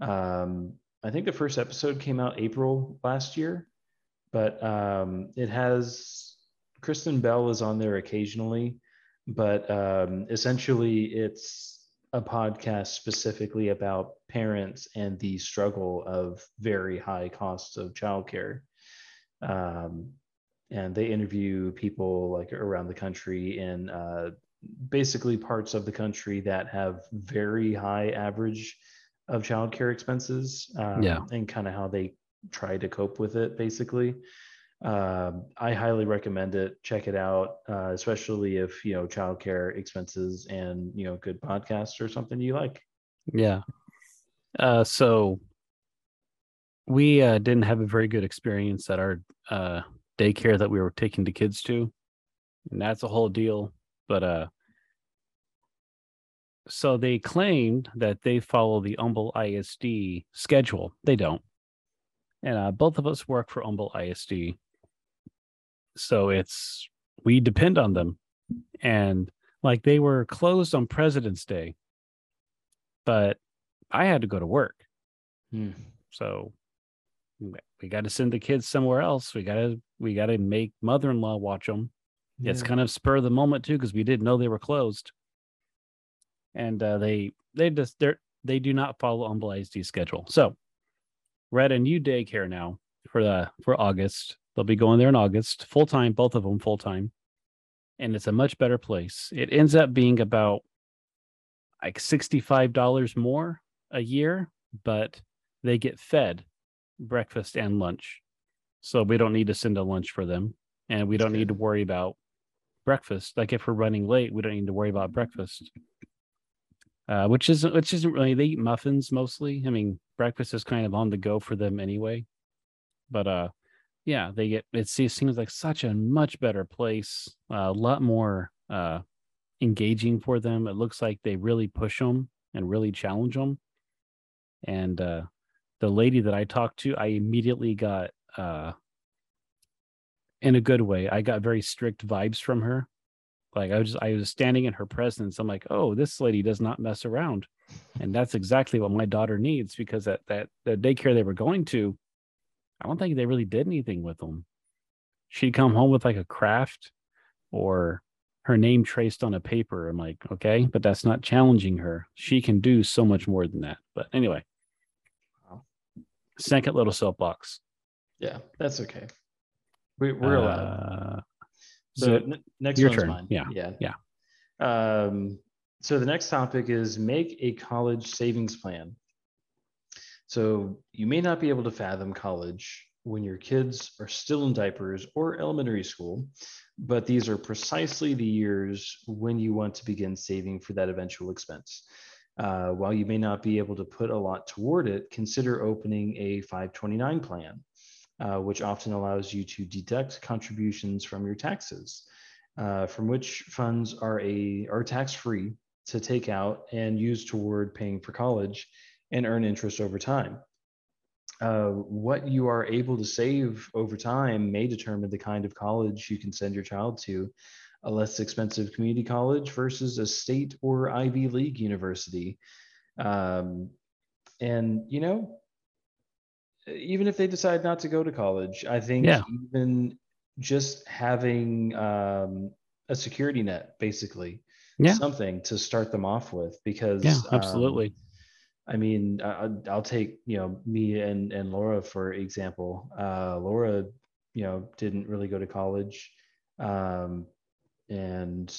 Um, I think the first episode came out April last year, but um, it has Kristen Bell is on there occasionally, but um, essentially it's a podcast specifically about parents and the struggle of very high costs of childcare. Um, and they interview people like around the country in uh, basically parts of the country that have very high average of childcare expenses um, Yeah. and kind of how they try to cope with it basically um, i highly recommend it check it out uh, especially if you know childcare expenses and you know good podcasts or something you like Yeah. Uh, so we uh, didn't have a very good experience at our uh, daycare that we were taking the kids to, and that's a whole deal. But uh, so they claimed that they follow the Humble ISD schedule. They don't, and uh, both of us work for Humble ISD, so it's we depend on them, and like they were closed on President's Day, but I had to go to work. Hmm. So we- got to send the kids somewhere else. We got to we got to make mother-in-law watch them. It's kind of spur of the moment too because we didn't know they were closed. And uh, they they just they they do not follow Humble ISD schedule. So we're at a new daycare now for the for August. They'll be going there in August, full time, both of them full time, and it's a much better place. It ends up being about like sixty five dollars more a year, but they get fed breakfast and lunch. So we don't need to send a lunch for them. And we don't need to worry about breakfast. Like if we're running late, we don't need to worry about breakfast. Uh, which isn't which isn't really they eat muffins mostly. I mean, breakfast is kind of on the go for them anyway. But uh yeah, they get it seems like such a much better place, a lot more uh engaging for them. It looks like they really push them and really challenge them. And uh the lady that I talked to, I immediately got uh in a good way. I got very strict vibes from her. Like I was just, I was standing in her presence. I'm like, oh, this lady does not mess around. And that's exactly what my daughter needs because at that the daycare they were going to, I don't think they really did anything with them. She'd come home with like a craft or her name traced on a paper. I'm like, okay, but that's not challenging her. She can do so much more than that. But anyway. Second little soapbox. yeah that's okay we, we're allowed Uh, So so n- next your one's turn. mine. Yeah, Yeah. yeah. Um, so the next topic is make a college savings plan. So you may not be able to fathom college when your kids are still in diapers or elementary school, but these are precisely the years when you want to begin saving for that eventual expense. Uh, while you may not be able to put a lot toward it, consider opening a 529 plan uh, which often allows you to deduct contributions from your taxes, uh, from which funds are a are tax free to take out and use toward paying for college and earn interest over time. Uh, what you are able to save over time may determine the kind of college you can send your child to. A less expensive community college versus a state or Ivy League university. Um, and, you know, even if they decide not to go to college, I think Yeah. even just having um, a security net, basically, Yeah. something to start them off with, because yeah, um, absolutely. I mean, I, I- I'll take you know me and and Laura for example. Uh, Laura, you know, didn't really go to college, um, and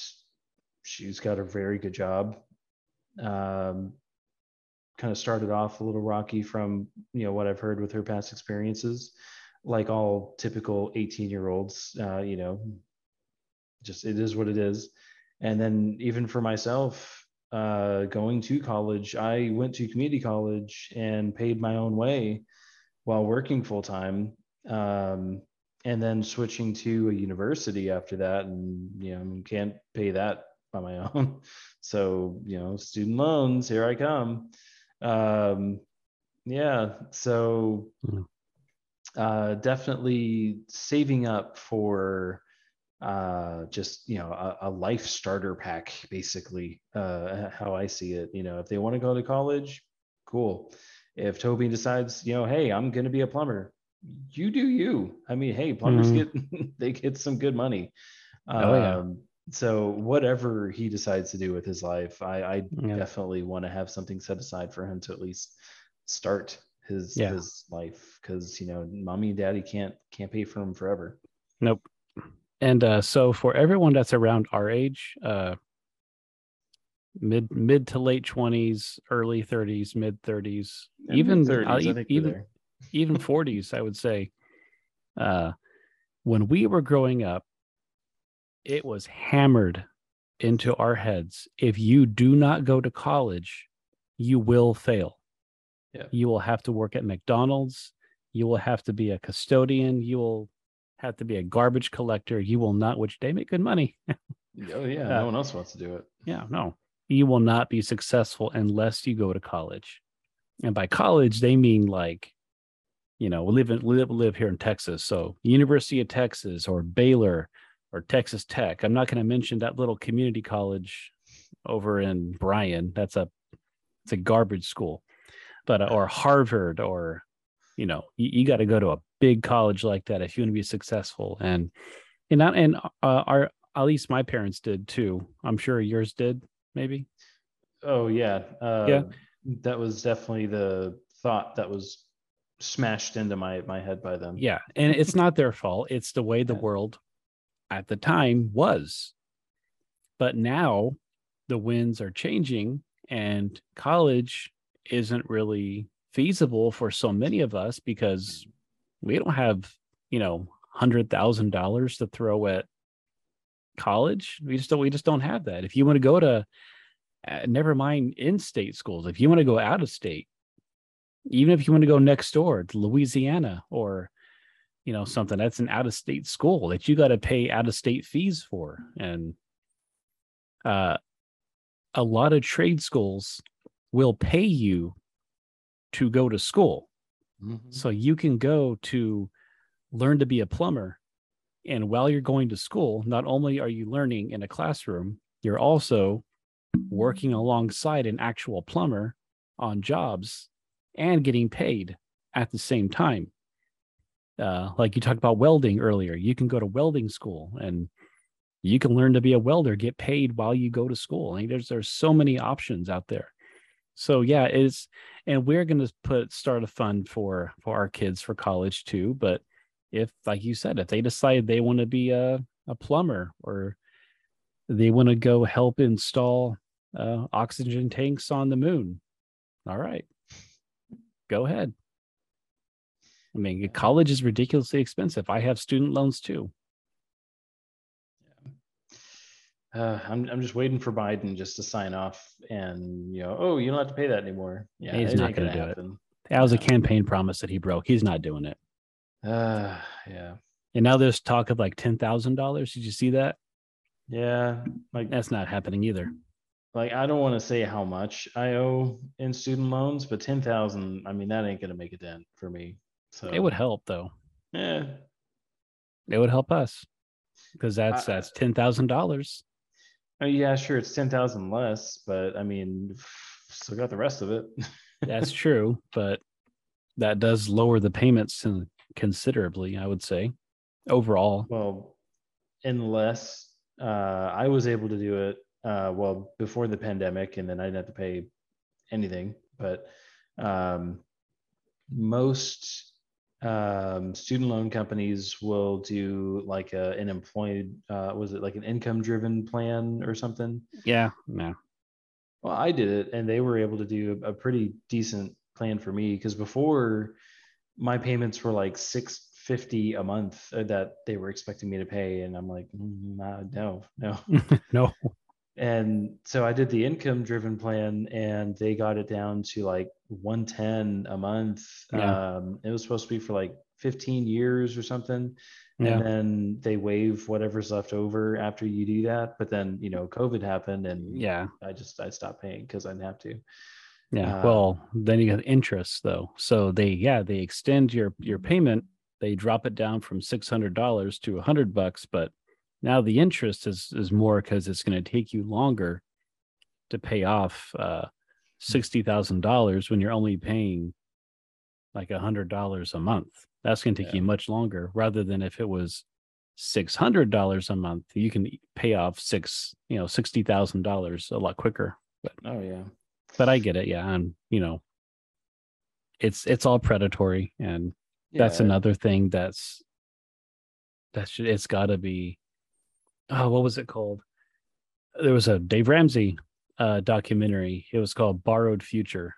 she's got a very good job. Um, kind of started off a little rocky from you know what I've heard with her past experiences, like all typical 18 year olds. Uh, you know, just it is what it is. And then even for myself, uh, going to college, I went to community college and paid my own way while working full time. Um, and then switching to a university after that, and you know, can't pay that by my own. So, you know, student loans, here I come. Um, yeah, so Mm. uh, definitely saving up for uh just you know a, a life starter pack basically uh how i see it you know if they want to go to college cool if toby decides you know hey i'm going to be a plumber you do you. I mean, hey, plumbers Mhm. get they get some good money. Oh, yeah. Um, so whatever he decides to do with his life, I, I Yeah. definitely want to have something set aside for him to at least start his Yeah. his life because you know mommy and daddy can't can't pay for him forever. Nope. And uh, so for everyone that's around our age, uh, mid mid to late twenties, early thirties, mid thirties, even thirties, I'll I e- think even. Even forties, I would say. Uh, when we were growing up, it was hammered into our heads: if you do not go to college, you will fail. Yeah. You will have to work at McDonald's. You will have to be a custodian. You will have to be a garbage collector. You will not, which they make good money. Oh yeah, Uh, no one else wants to do it. Yeah, no. You will not be successful unless you go to college. And by college, they mean like, you know, we live in live, live here in Texas. So University of Texas or Baylor or Texas Tech. I'm not going to mention that little community college over in Bryan. That's a it's a garbage school. But uh, or Harvard or you know, you, you got to go to a big college like that if you want to be successful. And and and uh, our at least my parents did too. I'm sure yours did, maybe. Oh yeah, uh, Yeah. That was definitely the thought that was smashed into my my head by them. Yeah, and it's not their fault. It's the way the Yeah. world at the time was. But now the winds are changing and college isn't really feasible for so many of us because we don't have, you know, $100,000 to throw at college. We just don't we just don't have that. If you want to go to uh, never mind in-state schools, if you want to go out of state, even if you want to go next door to Louisiana or you know something that's an out of state school that you got to pay out of state fees for and uh a lot of trade schools will pay you to go to school Mhm. so you can go to learn to be a plumber and while you're going to school not only are you learning in a classroom you're also working alongside an actual plumber on jobs and getting paid at the same time. Uh, like you talked about welding earlier you can go to welding school and you can learn to be a welder get paid while you go to school. I mean, there's there's so many options out there. So yeah it's and we're going to put start a fund for for our kids for college too. But if like you said if they decide they want to be a, a plumber or they want to go help install uh, oxygen tanks on the moon all right go ahead. I mean college is ridiculously expensive. I have student loans too. Uh, I'm I'm just waiting for Biden just to sign off and you know, oh, you don't have to pay that anymore. Yeah, He's not gonna do it. that was a campaign promise that he broke. He's not doing it. Uh, yeah, and now there's talk of like $10000 did you see that? Yeah. Like that's not happening either like I don't want to say how much I owe in student loans, but ten thousand. I mean, that ain't gonna make a dent for me. So it would help though Yeah, it would help us because that's I- that's $10000 Oh, yeah, sure. It's ten thousand less, but I mean, still got the rest of it. That's true, but that does lower the payments considerably, I would say, overall. Well, unless uh, I was able to do it, uh, well, before the pandemic, and then I didn't have to pay anything. But um, most um, student loan companies will do like a, an employed, uh, was it like an income driven plan or something? Yeah, no. Well, I did it, and they were able to do a pretty decent plan for me because before my payments were like six fifty a month uh, that they were expecting me to pay, and I'm like, "Mm, no, no. no. And so I did the income driven plan, and they got it down to like one ten a month. Yeah. Um, it was supposed to be for like fifteen years or something Yeah. and then they waive whatever's left over after you do that. But then you know, COVID happened, and Yeah. I just I stopped paying because I didn't have to. Yeah. Uh, well, then you got interest though. So they yeah, they extend your your payment, they drop it down from six hundred dollars to a hundred bucks, but now the interest is is more because it's going to take you longer to pay off uh sixty thousand dollars when you're only paying like a hundred dollars a month. That's going to take Yeah. you much longer rather than if it was six hundred dollars a month. You can pay off six, you know, sixty thousand dollars a lot quicker. But Oh yeah. But I get it, yeah, and you know, it's it's all predatory, and that's another thing that's that's it's got to be. Oh, what was it called? There was a Dave Ramsey uh, documentary. It was called Borrowed Future.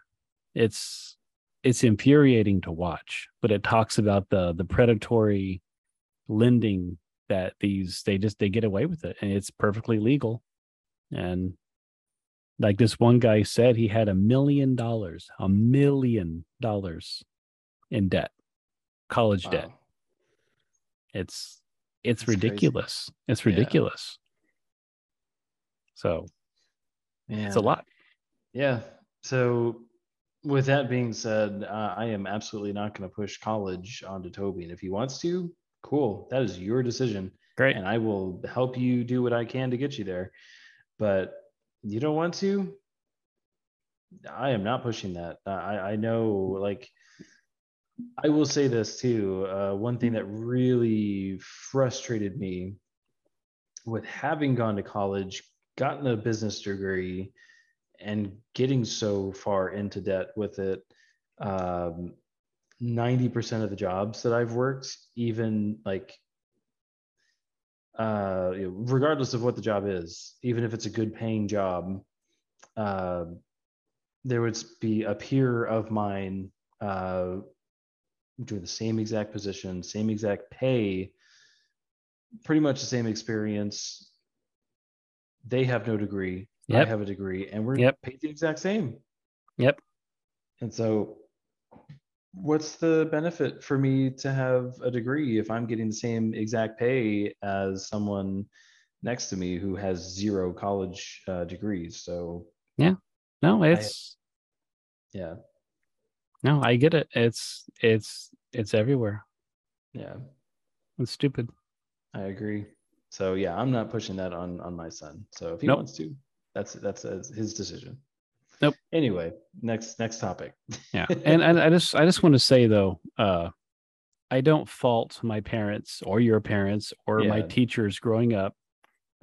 It's it's infuriating to watch, but it talks about the the predatory lending that these they just they get away with it, and it's perfectly legal. And like this one guy said, he had a million dollars, a million dollars in debt, college debt. It's it's That's crazy. ridiculous. It's Yeah. ridiculous. So it's a lot. Yeah. So, with that being said, uh, I am absolutely not going to push college onto Toby. And if he wants to, cool. That is your decision. Great. And I will help you do what I can to get you there. But you don't want to? I am not pushing that. I, I know, like, I will say this too. Uh, one thing that really frustrated me with having gone to college, gotten a business degree, and getting so far into debt with it, um, 90% of the jobs that I've worked, even like, uh, regardless of what the job is, even if it's a good paying job, uh, there would be a peer of mine uh, doing the same exact position, same exact pay, pretty much the same experience. They have no degree. I have a degree, and we're Yep. paid the exact same. Yep. And so, what's the benefit for me to have a degree if I'm getting the same exact pay as someone next to me who has zero college uh, degrees? So, yeah, No, it's yeah, no, I get it. It's it's it's everywhere. yeah, It's stupid. I agree. So, yeah, I'm not pushing that on on my son. So, if he Nope. wants to, that's that's uh, his decision. Nope. Anyway, next next topic. Yeah. and, and I just I just want to say though, uh I don't fault my parents or your parents or my teachers growing up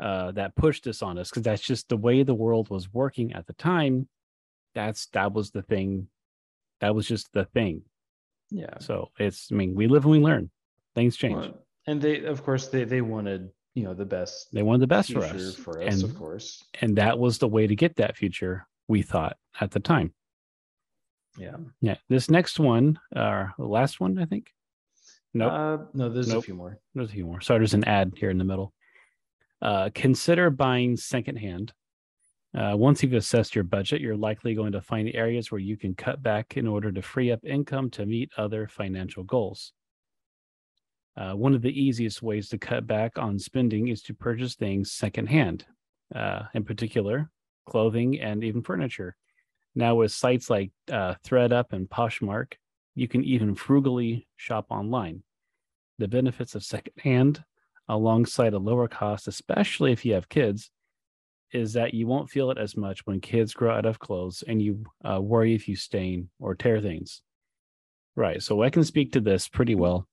uh that pushed this on us because that's just the way the world was working at the time. That's that was the thing. That was just the thing. yeah. So it's I mean, we live and we learn. Things change. Well, and they, of course, they they wanted you know the best they wanted the best for us. for us, and of course. and that was the way to get that future, we thought at the time. Yeah. Yeah. This next one, uh the last one, I think. Nope. Uh, no, there's Nope. a few more. There's a few more. So there's an ad here in the middle. Uh, consider buying secondhand. Uh, once you've assessed your budget, you're likely going to find areas where you can cut back in order to free up income to meet other financial goals. Uh, one of the easiest ways to cut back on spending is to purchase things secondhand, uh, in particular, clothing and even furniture. Now, with sites like uh, ThredUp and Poshmark, you can even frugally shop online the benefits of secondhand alongside a lower cost, especially if you have kids, is that you won't feel it as much when kids grow out of clothes and you uh, worry if you stain or tear things. Right. So I can speak to this pretty well.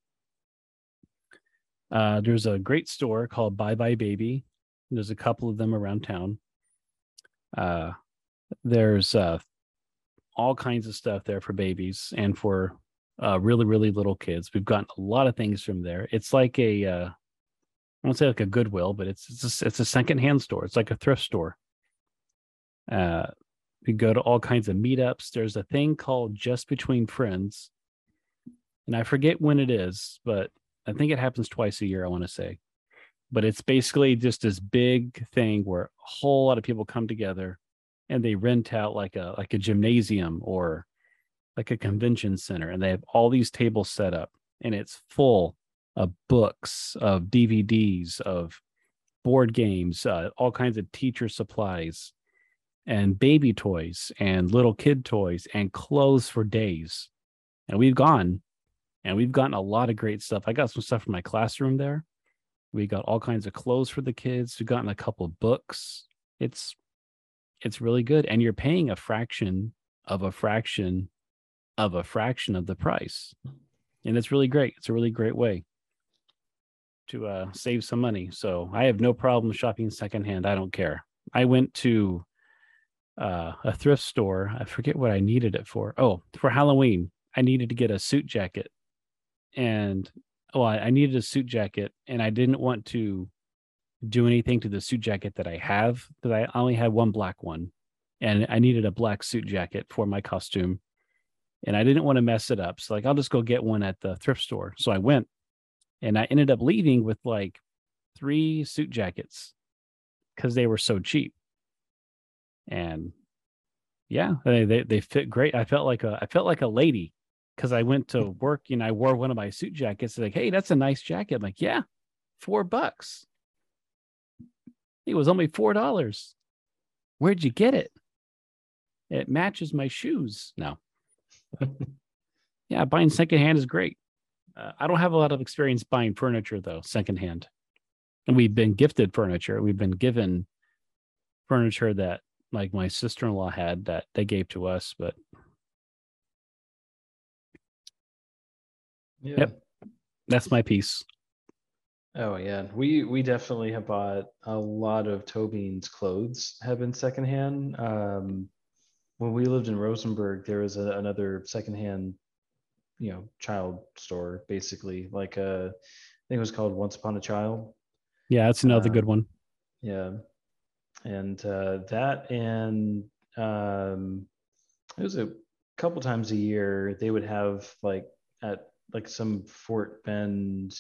Uh, there's a great store called Bye Bye Baby. There's a couple of them around town. Uh, there's uh, all kinds of stuff there for babies and for uh, really, really little kids. We've gotten a lot of things from there. It's like a, uh, I won't say like a Goodwill, but it's it's a, it's a secondhand store. It's like a thrift store. Uh, we go to all kinds of meetups. There's a thing called Just Between Friends, and I forget when it is, but I think it happens twice a year. I want to say, but it's basically just this big thing where a whole lot of people come together, and they rent out like a like a gymnasium or like a convention center and they have all these tables set up and it's full of books of dvds of board games uh, all kinds of teacher supplies and baby toys and little kid toys and clothes for days. And we've gone and we've gotten a lot of great stuff. I got some stuff from my classroom there. We got all kinds of clothes for the kids. We've gotten a couple of books. It's it's really good. And you're paying a fraction of a fraction of a fraction of the price. And it's really great. It's a really great way to uh, save some money. So I have no problem shopping secondhand. I don't care. I went to uh, a thrift store. I forget what I needed it for. Oh, for Halloween, I needed to get a suit jacket. And well, I, I needed a suit jacket and I didn't want to do anything to the suit jacket that I have because I only had one black one and I needed a black suit jacket for my costume and I didn't want to mess it up. So like I'll just go get one at the thrift store. So I went and I ended up leaving with like three suit jackets because they were so cheap. And yeah, they, they they fit great. I felt like a I felt like a lady because I went to mm. work and I wore one of my suit jackets. Like, hey, that's a nice jacket. I'm like, yeah, four bucks. It was only four dollars. Where'd you get it? It matches my shoes. No. yeah, buying secondhand is great. Uh, I don't have a lot of experience buying furniture though, secondhand. And we've been gifted furniture. We've been given furniture that like my sister-in-law had that they gave to us, but Yeah. Yep. that's my piece. Oh yeah, we we definitely have bought a lot of Tobin's clothes have been secondhand. Um, when we lived in Rosenberg, there was a, another secondhand, you know, child store, basically like a, I think it was called Once Upon a Child. Yeah, that's another Um, good one. Yeah, and uh, that and um, it was a couple times a year they would have like at like some Fort Bend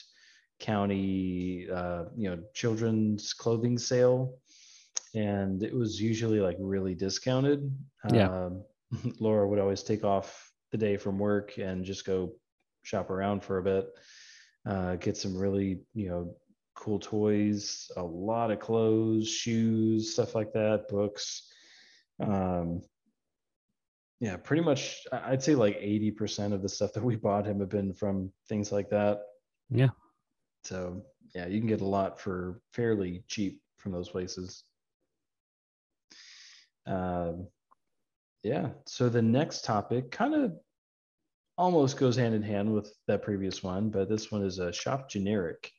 County, uh, you know, children's clothing sale, and it was usually like really discounted. Yeah. Um, Laura would always take off the day from work and just go shop around for a bit, uh, get some really, you know, cool toys, a lot of clothes, shoes, stuff like that, books. Um, yeah, pretty much. I'd say like 80% of the stuff that we bought him have been from things like that. Yeah. So yeah, you can get a lot for fairly cheap from those places. Um, yeah. So the next topic kind of almost goes hand in hand with that previous one, but this one is a shop generic.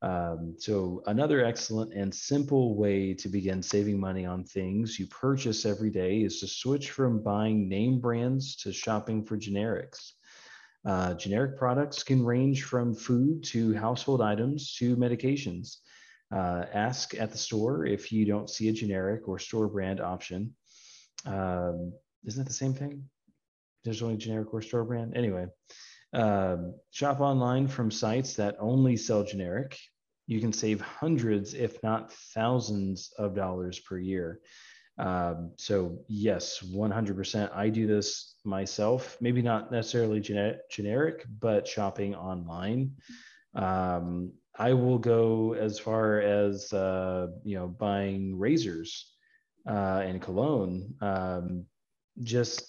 Um, so another excellent and simple way to begin saving money on things you purchase every day is to switch from buying name brands to shopping for generics. Uh, generic products can range from food to household items to medications. Uh, ask at the store if you don't see a generic or store brand option. Um, isn't it the same thing? There's only generic or store brand. Anyway, um, shop online from sites that only sell generic. You can save hundreds, if not thousands, of dollars per year. Um, so yes, 100%. I do this myself. Maybe not necessarily gene- generic, but shopping online. Um, I will go as far as uh, you know buying razors uh, and cologne. Um, just,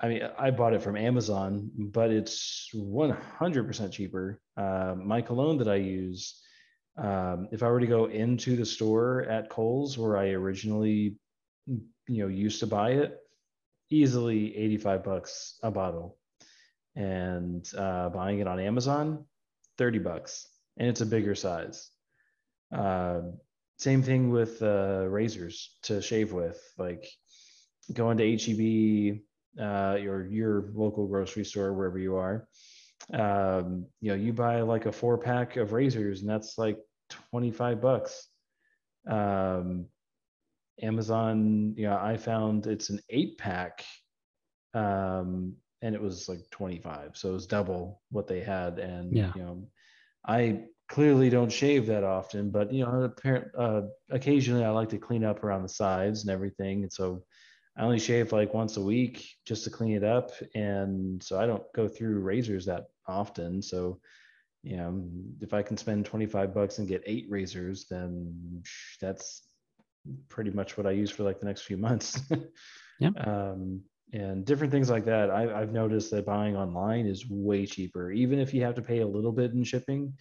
I mean, I bought it from Amazon, but it's 100% cheaper. Uh, my cologne that I use, um, if I were to go into the store at Kohl's where I originally, you know, used to buy it, easily 85 bucks a bottle. And uh, buying it on Amazon, 30 bucks. And it's a bigger size. Uh, same thing with uh, razors to shave with. Like going to HEB, uh, your your local grocery store, wherever you are. Um, you know, you buy like a four pack of razors, and that's like 25 bucks. Um, Amazon, you know, I found it's an eight pack, um, and it was like 25, so it was double what they had. And Yeah. you know, I clearly don't shave that often, but you know, apparent, uh, occasionally I like to clean up around the sides and everything, and so I only shave like once a week just to clean it up, and so I don't go through razors that often. So, you know, if I can spend 25 bucks and get eight razors, then that's pretty much what I use for like the next few months. Yeah. Um, and different things like that. I, I've noticed that buying online is way cheaper, even if you have to pay a little bit in shipping.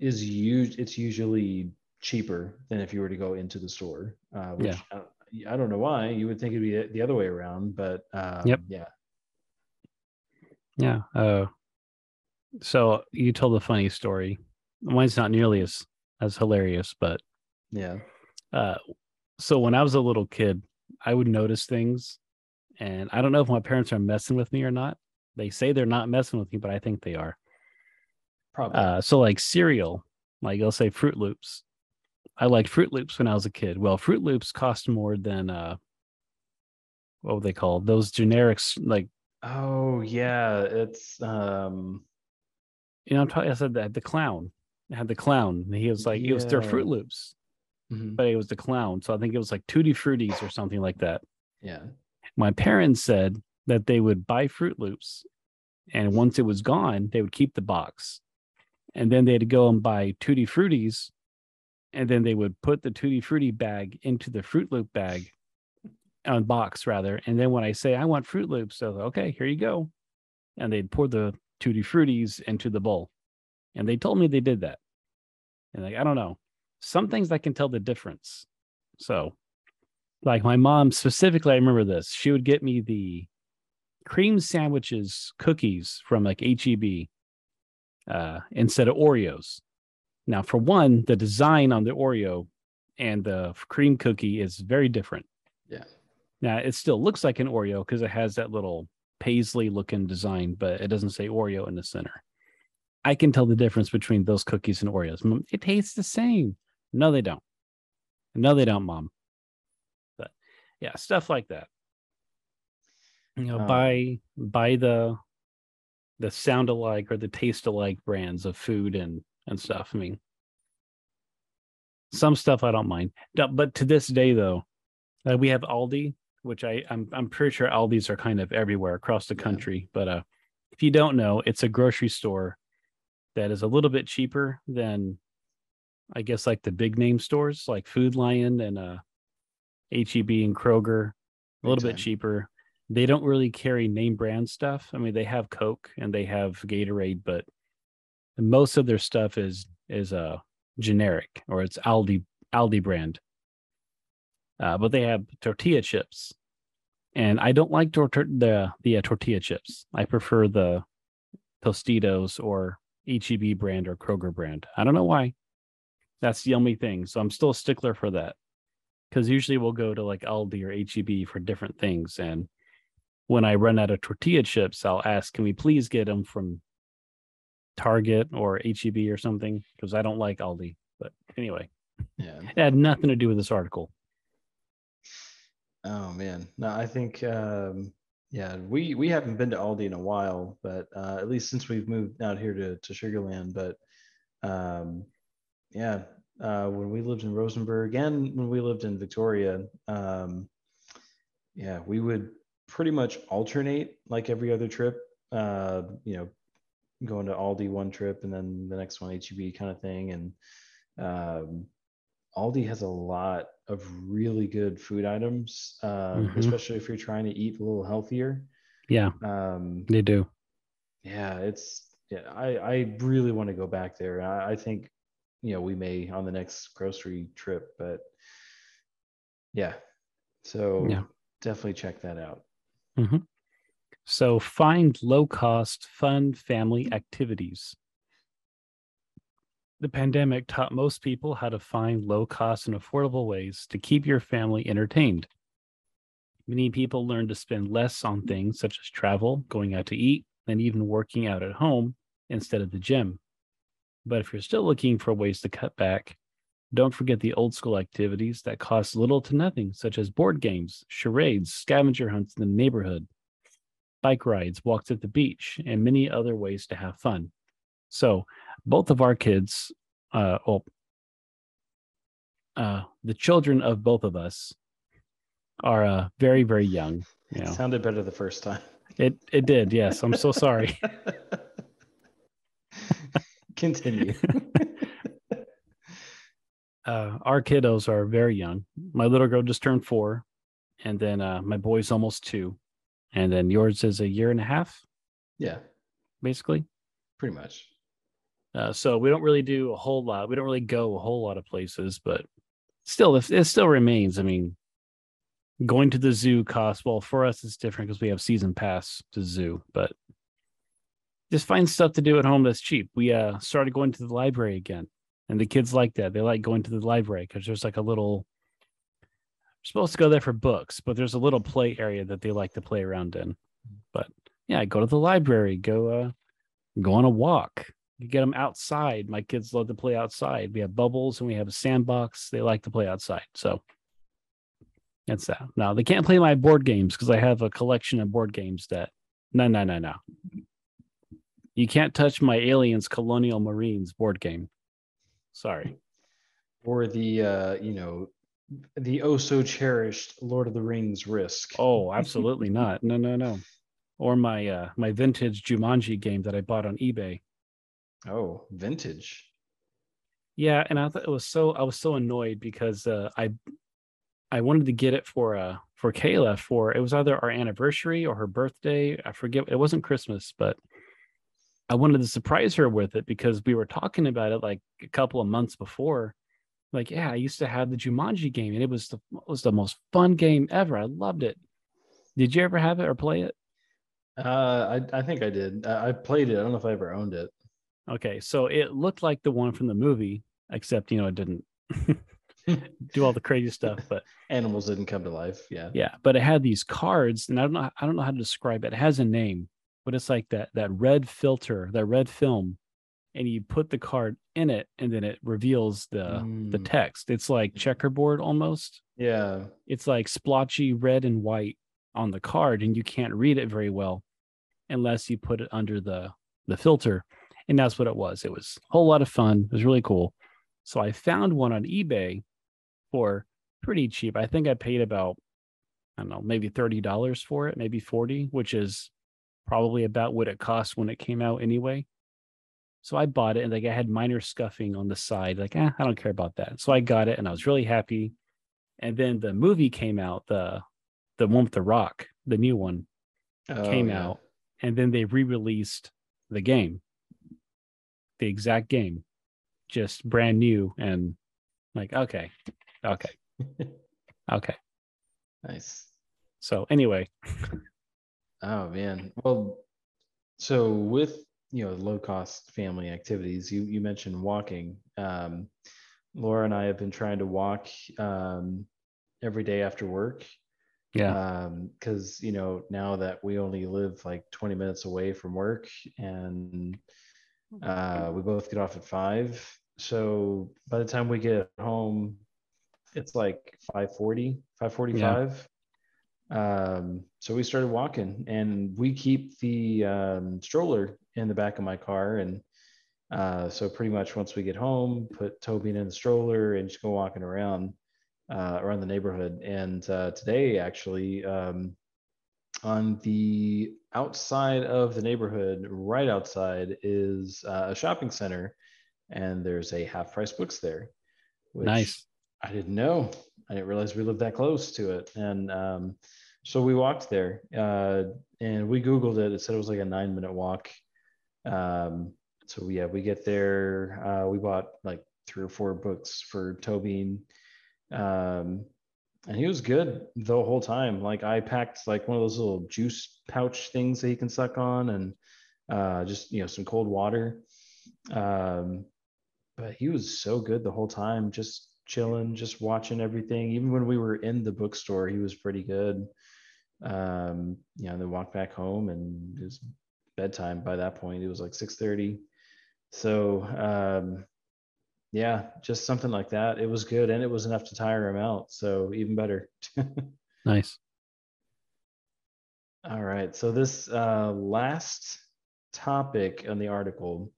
Is used it's usually cheaper than if you were to go into the store. Uh, which Yeah. I, I don't know why. You would think it'd be the other way around, but um, Yep. yeah. Yeah. Uh, so you told a funny story. Mine's not nearly as as hilarious, but Yeah. uh, so when I was a little kid, I would notice things, and I don't know if my parents are messing with me or not. They say they're not messing with me, but I think they are. Probably. Uh, so like cereal, like they'll say Froot Loops. I liked Froot Loops when I was a kid. Well, Froot Loops cost more than uh, what were they called? Those generics, like oh yeah, it's um you know, I'm talking. I said that the clown it had the clown. He was like, it was their Fruit Yeah. Loops, mhm, but it was the clown. So I think it was like Tootie Fruities or something like that. yeah. My parents said that they would buy Froot Loops, and once it was gone, they would keep the box, and then they'd go and buy Tootie Fruities, and then they would put the Tootie Fruity bag into the Froot Loop bag, on box rather, and then when I say I want Froot Loops, like, okay, here you go, and they'd pour the Tootie Fruities into the bowl, and they told me they did that, and like I don't know, some things I can tell the difference, so like my mom specifically, I remember this. She would get me the cream sandwiches cookies from like HEB uh, instead of Oreos. Now, for one, the design on the Oreo and the cream cookie is very different. Yeah. Now, it still looks like an Oreo because it has that little paisley looking design, but it doesn't say Oreo in the center. I can tell the difference between those cookies and Oreos. It tastes the same. No, they don't. No, they don't, mom. But yeah, stuff like that. You know, Um, buy buy the the sound alike or the taste alike brands of food and and stuff. I mean, some stuff I don't mind, but to this day though, uh, we have Aldi, which I I'm I'm pretty sure Aldi's are kind of everywhere across the country. But uh, if you don't know, it's a grocery store that is a little bit cheaper than, I guess, like the big name stores like Food Lion and uh, HEB and Kroger, a little bit cheaper. They don't really carry name brand stuff. I mean, they have Coke and they have Gatorade, but most of their stuff is is uh generic or it's Aldi Aldi brand. Uh, but they have tortilla chips, and I don't like tor- the the uh, tortilla chips. I prefer the Tostitos or HEB brand or Kroger brand. I don't know why. That's the only thing. So I'm still a stickler for that. Because usually we'll go to like Aldi or HEB for different things. And when I run out of tortilla chips, I'll ask, can we please get them from Target or HEB or something? Because I don't like Aldi. But anyway, Yeah. it had nothing to do with this article. Oh man. No, I think um yeah, we we haven't been to Aldi in a while, but uh at least since we've moved out here to to Sugar Land, but um yeah, uh when we lived in Rosenberg and when we lived in Victoria, um yeah, we would pretty much alternate like every other trip. Uh, you know, going to Aldi one trip and then the next one HEB kind of thing and um Aldi has a lot of really good food items, um, Mhm. especially if you're trying to eat a little healthier. Yeah, Um, they do. yeah, it's yeah, I I really want to go back there. I, I think you know we may on the next grocery trip, but yeah, so Yeah. definitely check that out. Mm-hmm. So find low cost, fun family activities. The pandemic taught most people how to find low cost and affordable ways to keep your family entertained. Many people learned to spend less on things such as travel, going out to eat, and even working out at home instead of the gym. But if you're still looking for ways to cut back, don't forget the old school activities that cost little to nothing, such as board games, charades, scavenger hunts in the neighborhood, bike rides, walks at the beach, and many other ways to have fun. So, both of our kids, uh, well, uh, the children of both of us are uh, very, very young. You It sounded better the first time. it it did. Yes, I'm so sorry. Continue. uh, our kiddos are very young. My little girl just turned four, and then uh, my boy's almost two, and then yours is a year and a half, yeah, basically. pretty much. Uh, so we don't really do a whole lot. We don't really go a whole lot of places, but still, if it still remains. I mean, going to the zoo costs well for us. It's different because we have season pass to zoo, but just find stuff to do at home that's cheap. We uh started going to the library again, and the kids like that. They like going to the library because there's like a little. Supposed to go there for books, but there's a little play area that they like to play around in. But yeah, go to the library, go uh, go on a walk. You get them outside. My kids love to play outside. We have bubbles and we have a sandbox. They like to play outside. So that's that. Now they can't play my board games because I have a collection of board games that no no no no. You can't touch my Aliens Colonial Marines board game. Sorry. Or the uh, you know, the oh so cherished Lord of the Rings risk. Oh, absolutely not. No, no, no. Or my uh my vintage Jumanji game that I bought on eBay. Oh, vintage. Yeah, and I thought it was so I was so annoyed because uh I I wanted to get it for uh for Kayla for it was either our anniversary or her birthday. I forget it wasn't Christmas, but I wanted to surprise her with it because we were talking about it like a couple of months before. Like, yeah, I used to have the Jumanji game and it was the it was the most fun game ever. I loved it. Did you ever have it or play it? Uh, I I think I did. I played it. I don't know if I ever owned it. Okay, so it looked like the one from the movie, except you know it didn't do all the crazy stuff. But Animals didn't come to life. Yeah. yeah, but it had these cards, and I don't know I don't know how to describe it. It has a name, but it's like that that red filter, that red film, and you put the card in it, and then it reveals the the Mm. text. It's like checkerboard almost. Yeah. It's like splotchy red and white on the card, and you can't read it very well unless you put it under the the filter. And that's what it was. It was a whole lot of fun. It was really cool. So I found one on eBay for pretty cheap. I think I paid about, I don't know, maybe $30 for it, maybe 40, which is probably about what it cost when it came out anyway. So I bought it and like I had minor scuffing on the side. Like, eh, I don't care about that. So I got it and I was really happy. And then the movie came out, the the one with the rock, the new one Oh, came yeah. out, and then they re-released the game, the exact game, just brand new, and like okay, okay, okay. Nice. So anyway, Oh man. Well, so with you know low cost family activities, you you mentioned walking. Um, Laura and I have been trying to walk um, every day after work. yeah, because you know now that we only live like 20 minutes away from work and uh, we both get off at five so by the time we get home it's like 540 545 um, so we started walking and we keep the um, stroller in the back of my car and uh, so pretty much once we get home put toby in the stroller and just go walking around uh, around the neighborhood. And uh, today, actually, um, on the outside of the neighborhood, right outside, is uh, a shopping center, and there's a half price books there. Which Nice. I didn't know. I didn't realize we lived that close to it, and um, so we walked there, uh, and we googled it. It said it was like a nine minute walk. Um, so yeah, we get there. Uh, we bought like three or four books for Tobin. um, and he was good the whole time. Like I packed like one of those little juice pouch things that he can suck on, and uh, just you know some cold water. Um, but he was so good the whole time, just chilling, just watching everything. Even when we were in the bookstore, he was pretty good. Um, you know, then walked back home, and it was bedtime by that point. It was like six thirty. So um, yeah, just something like that. It was good, and it was enough to tire him out. So even better. nice. All right. So this uh, last topic on the article,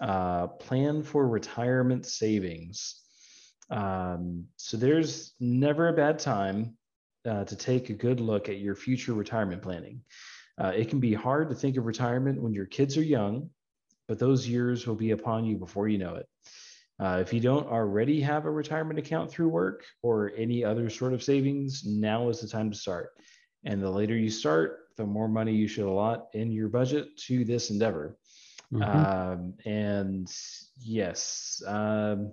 uh, plan for retirement savings. Um, so there's never a bad time uh, to take a good look at your future retirement planning. Uh, it can be hard to think of retirement when your kids are young, but those years will be upon you before you know it. Uh, if you don't already have a retirement account through work or any other sort of savings, now is the time to start. And the later you start, the more money you should allot in your budget to this endeavor. Mhm. Um, and yes, um,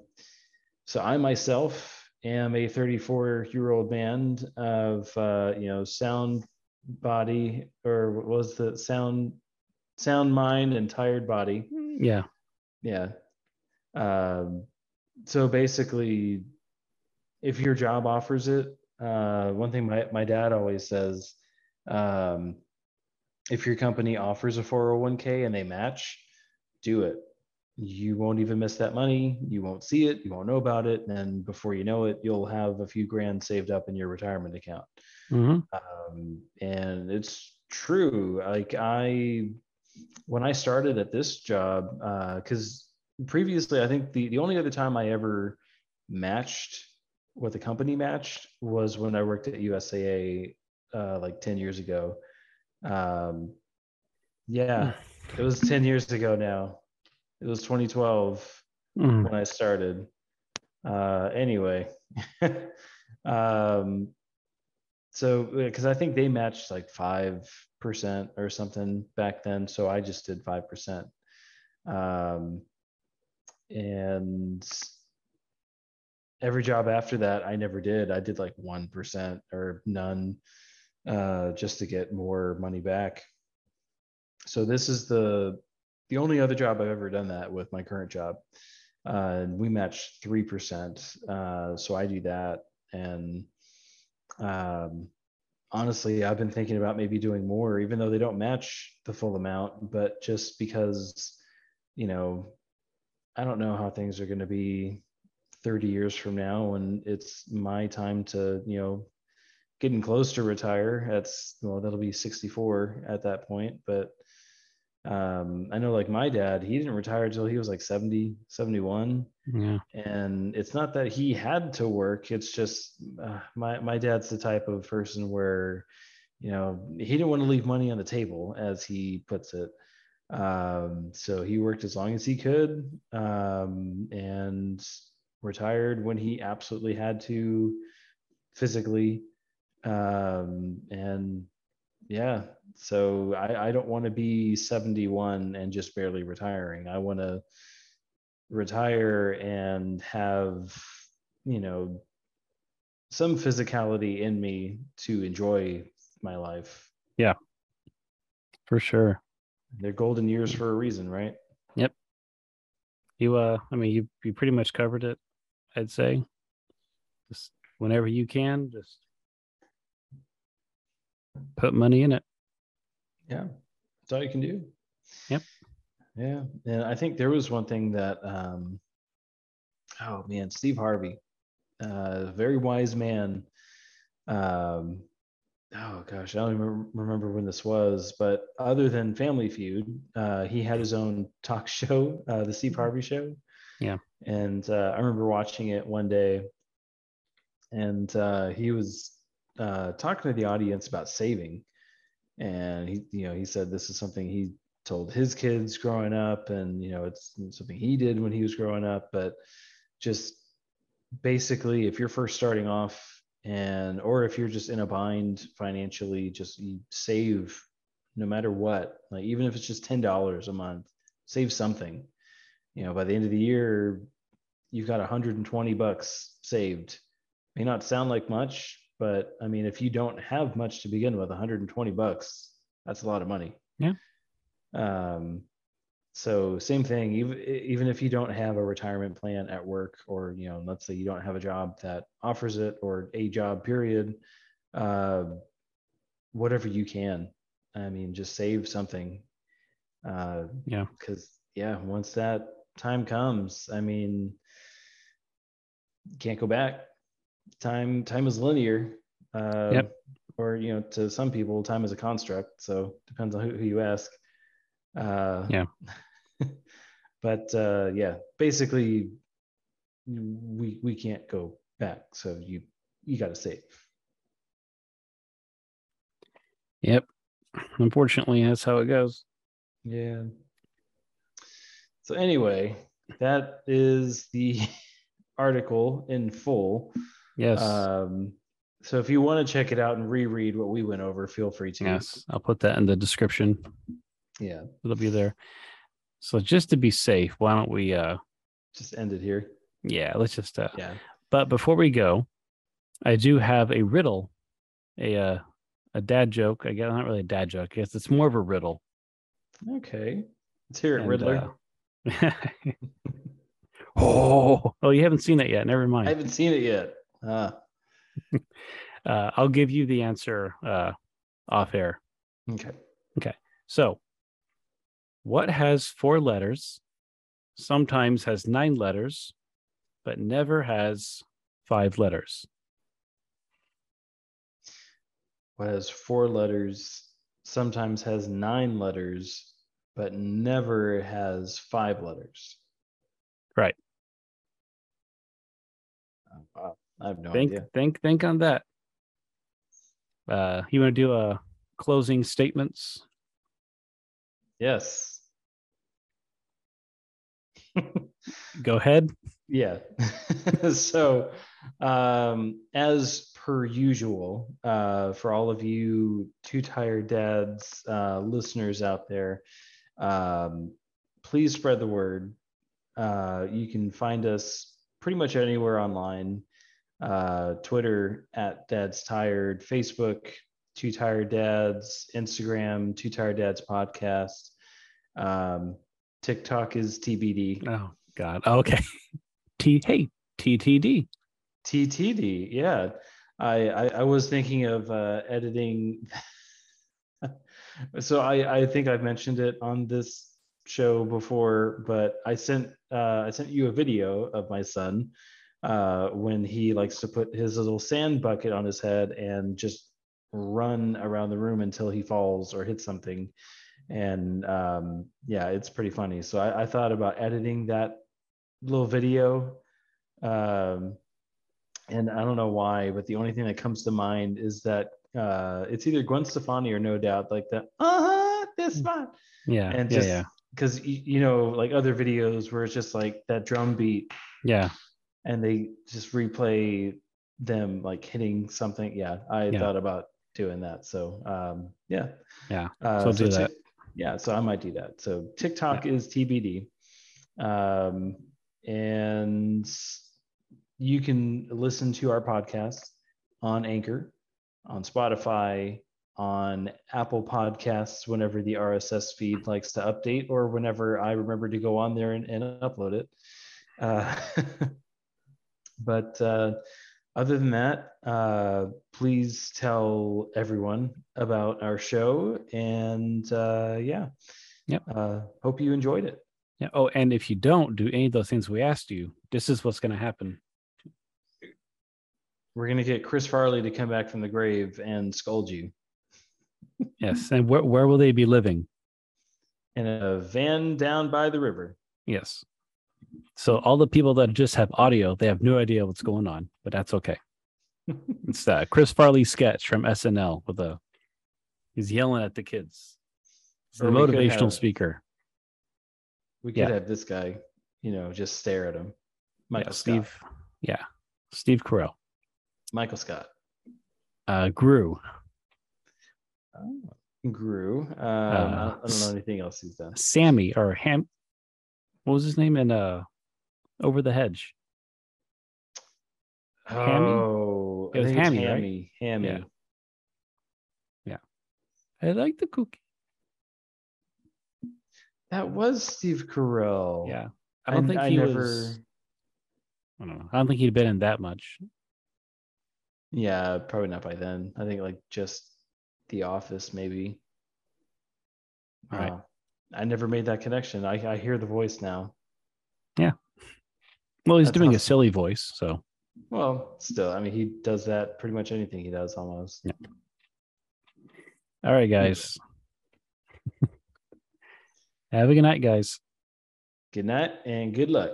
so I myself am a 34 year old man of, uh, you know, sound body or what was the sound sound mind and tired body. Yeah. Yeah. Um, so basically, if your job offers it, uh, one thing my, my dad always says, um, if your company offers a 401k and they match, do it. You won't even miss that money. You won't see it. You won't know about it. And before you know it, you'll have a few grand saved up in your retirement account. hmm Um, and it's true. Like I, when I started at this job, because previously, I think the, the only other time I ever matched what the company matched was when I worked at USAA uh, like 10 years ago. Um, yeah, it was 10 years ago now. It was 2012 Mm. when I started. Uh, anyway, um, so because I think they matched like five percent or something back then, so I just did five percent. Um, and every job after that, I never did. I did like one percent or none, uh, just to get more money back. So this is the the only other job I've ever done that with my current job. Uh, we match three percent. Uh, so I do that, and um, honestly, I've been thinking about maybe doing more, even though they don't match the full amount, but just because, you know, I don't know how things are going to be 30 years from now when it's my time to, you know, getting close to retire. That's well, that'll be 64 at that point, but um i know like my dad he didn't retire until he was like 70 71 Yeah. and it's not that he had to work it's just uh, my my dad's the type of person where you know he didn't want to leave money on the table as he puts it. Um so he worked as long as he could um and retired when he absolutely had to physically. Um and yeah so i i don't want to be 71 and just barely retiring i want to retire and have you know some physicality in me to enjoy my life Yeah. For sure. they're golden years for a reason right Yep. You uh I mean you you pretty much covered it, I'd say. Just whenever you can, just put money in it. yeah that's all you can do Yep. yeah and i think there was one thing that um oh man steve harvey uh very wise man um oh gosh i don't even remember when this was but other than family feud uh he had his own talk show uh the steve harvey show Yeah. and uh, i remember watching it one day and uh he was uh talking to the audience about saving. And he you know he said this is something he told his kids growing up and you know it's something he did when he was growing up. But just basically if you're first starting off and or if you're just in a bind financially just save no matter what. Like even if it's just $10 a month save something. You know by the end of the year you've got 120 bucks saved. May not sound like much but i mean if you don't have much to begin with 120 bucks that's a lot of money Yeah. um so same thing even even if you don't have a retirement plan at work or you know let's say you don't have a job that offers it or a job period uh whatever you can i mean just save something uh Yeah. because yeah once that time comes i mean can't go back time time is linear uh Yep. or you know to some people time is a construct so depends on who, who you ask uh Yeah. but uh yeah basically we we can't go back so you you got to save Yep. Unfortunately, that's how it goes. yeah so anyway that is the article in full Yes. um so if you want to check it out and reread what we went over feel free to yes. I'll put that in the description. yeah It'll be there. So just to be safe, why don't we uh just end it here yeah, let's just uh yeah but before we go, I do have a riddle, a uh a dad joke. I guess not really a dad joke. I guess it's more of a riddle. Okay. Let's hear it, And, Riddler. uh, oh, oh, you haven't seen it yet. Never mind. I haven't seen it yet. Ah, Uh, I'll give you the answer uh, off air. Okay. Okay. So, what has four letters, sometimes has nine letters, but never has five letters? What has four letters, sometimes has nine letters, but never has five letters. I have no think, idea. think, think on that. Uh, you want to do a closing statements? Yes. Go ahead. Yeah. so, um, as per usual, uh, for all of you two tired dads uh, listeners out there, um, please spread the word. Uh, you can find us pretty much anywhere online uh, Twitter at Dad's Tired, Facebook, Two Tired Dads, Instagram, Two Tired Dads Podcast. Um, TikTok is TBD. Oh God. Okay. T. Hey. TTD. TTD, yeah. I, I I was thinking of uh, editing. so I I think I've mentioned it on this show before, but I sent uh, I sent you a video of my son uh, when he likes to put his little sand bucket on his head and just run around the room until he falls or hits something. And um, yeah, it's pretty funny. So I, I thought about editing that little video. Um, and I don't know why, but the only thing that comes to mind is that uh, it's either Gwen Stefani or No Doubt, like the uh huh, this one, Yeah. and yeah. just yeah. because you know, like other videos where it's just like that drum beat, Yeah. And they just replay them like hitting something. Yeah, I Yeah. thought about doing that. So um, yeah, Yeah. uh, So do Tik- that. yeah, so I might do that. So TikTok is TBD. Um, and you can listen to our podcast on Anchor, on Spotify, on Apple Podcasts whenever the RSS feed likes to update or whenever I remember to go on there and, and upload it. Uh, but uh, other than that, uh, please tell everyone about our show. And uh, yeah, Yep. Uh, hope you enjoyed it. Yeah. Oh, and if you don't do any of those things we asked you, this is what's going to happen. We're gonna get Chris Farley to come back from the grave and scold you Yes. And where, where will they be living? in a van down by the river. Yes. So all the people that just have audio, they have no idea what's going on, but that's okay. It's that Chris Farley sketch from SNL with a he's yelling at the kids. It's the Or we could motivational have- speaker. We could Yeah. have this guy, you know, just stare at him. Michael yeah, Scott. Steve. Yeah. Steve Carell. Michael Scott. Uh Gru. Oh, Gru. Um, Uh, I don't know anything else he's done. Sammy or Ham what was his name in uh Over the Hedge? Hammy? Oh, It was I it's Hammy, right? Hammy. Hammy. Yeah. I like the cookie. That was Steve Carell. Yeah. I don't think I he never. was I don't know. I don't think he'd been in that much. Yeah, probably not by then. I think like just The Office, maybe. Right. Wow. I never made that connection. I, I hear the voice now. Yeah. Well, he's That's doing a silly voice, so Well, still, I mean, he does that pretty much anything he does almost. Yeah. all right, guys. Have a good night, guys. Good night and good luck.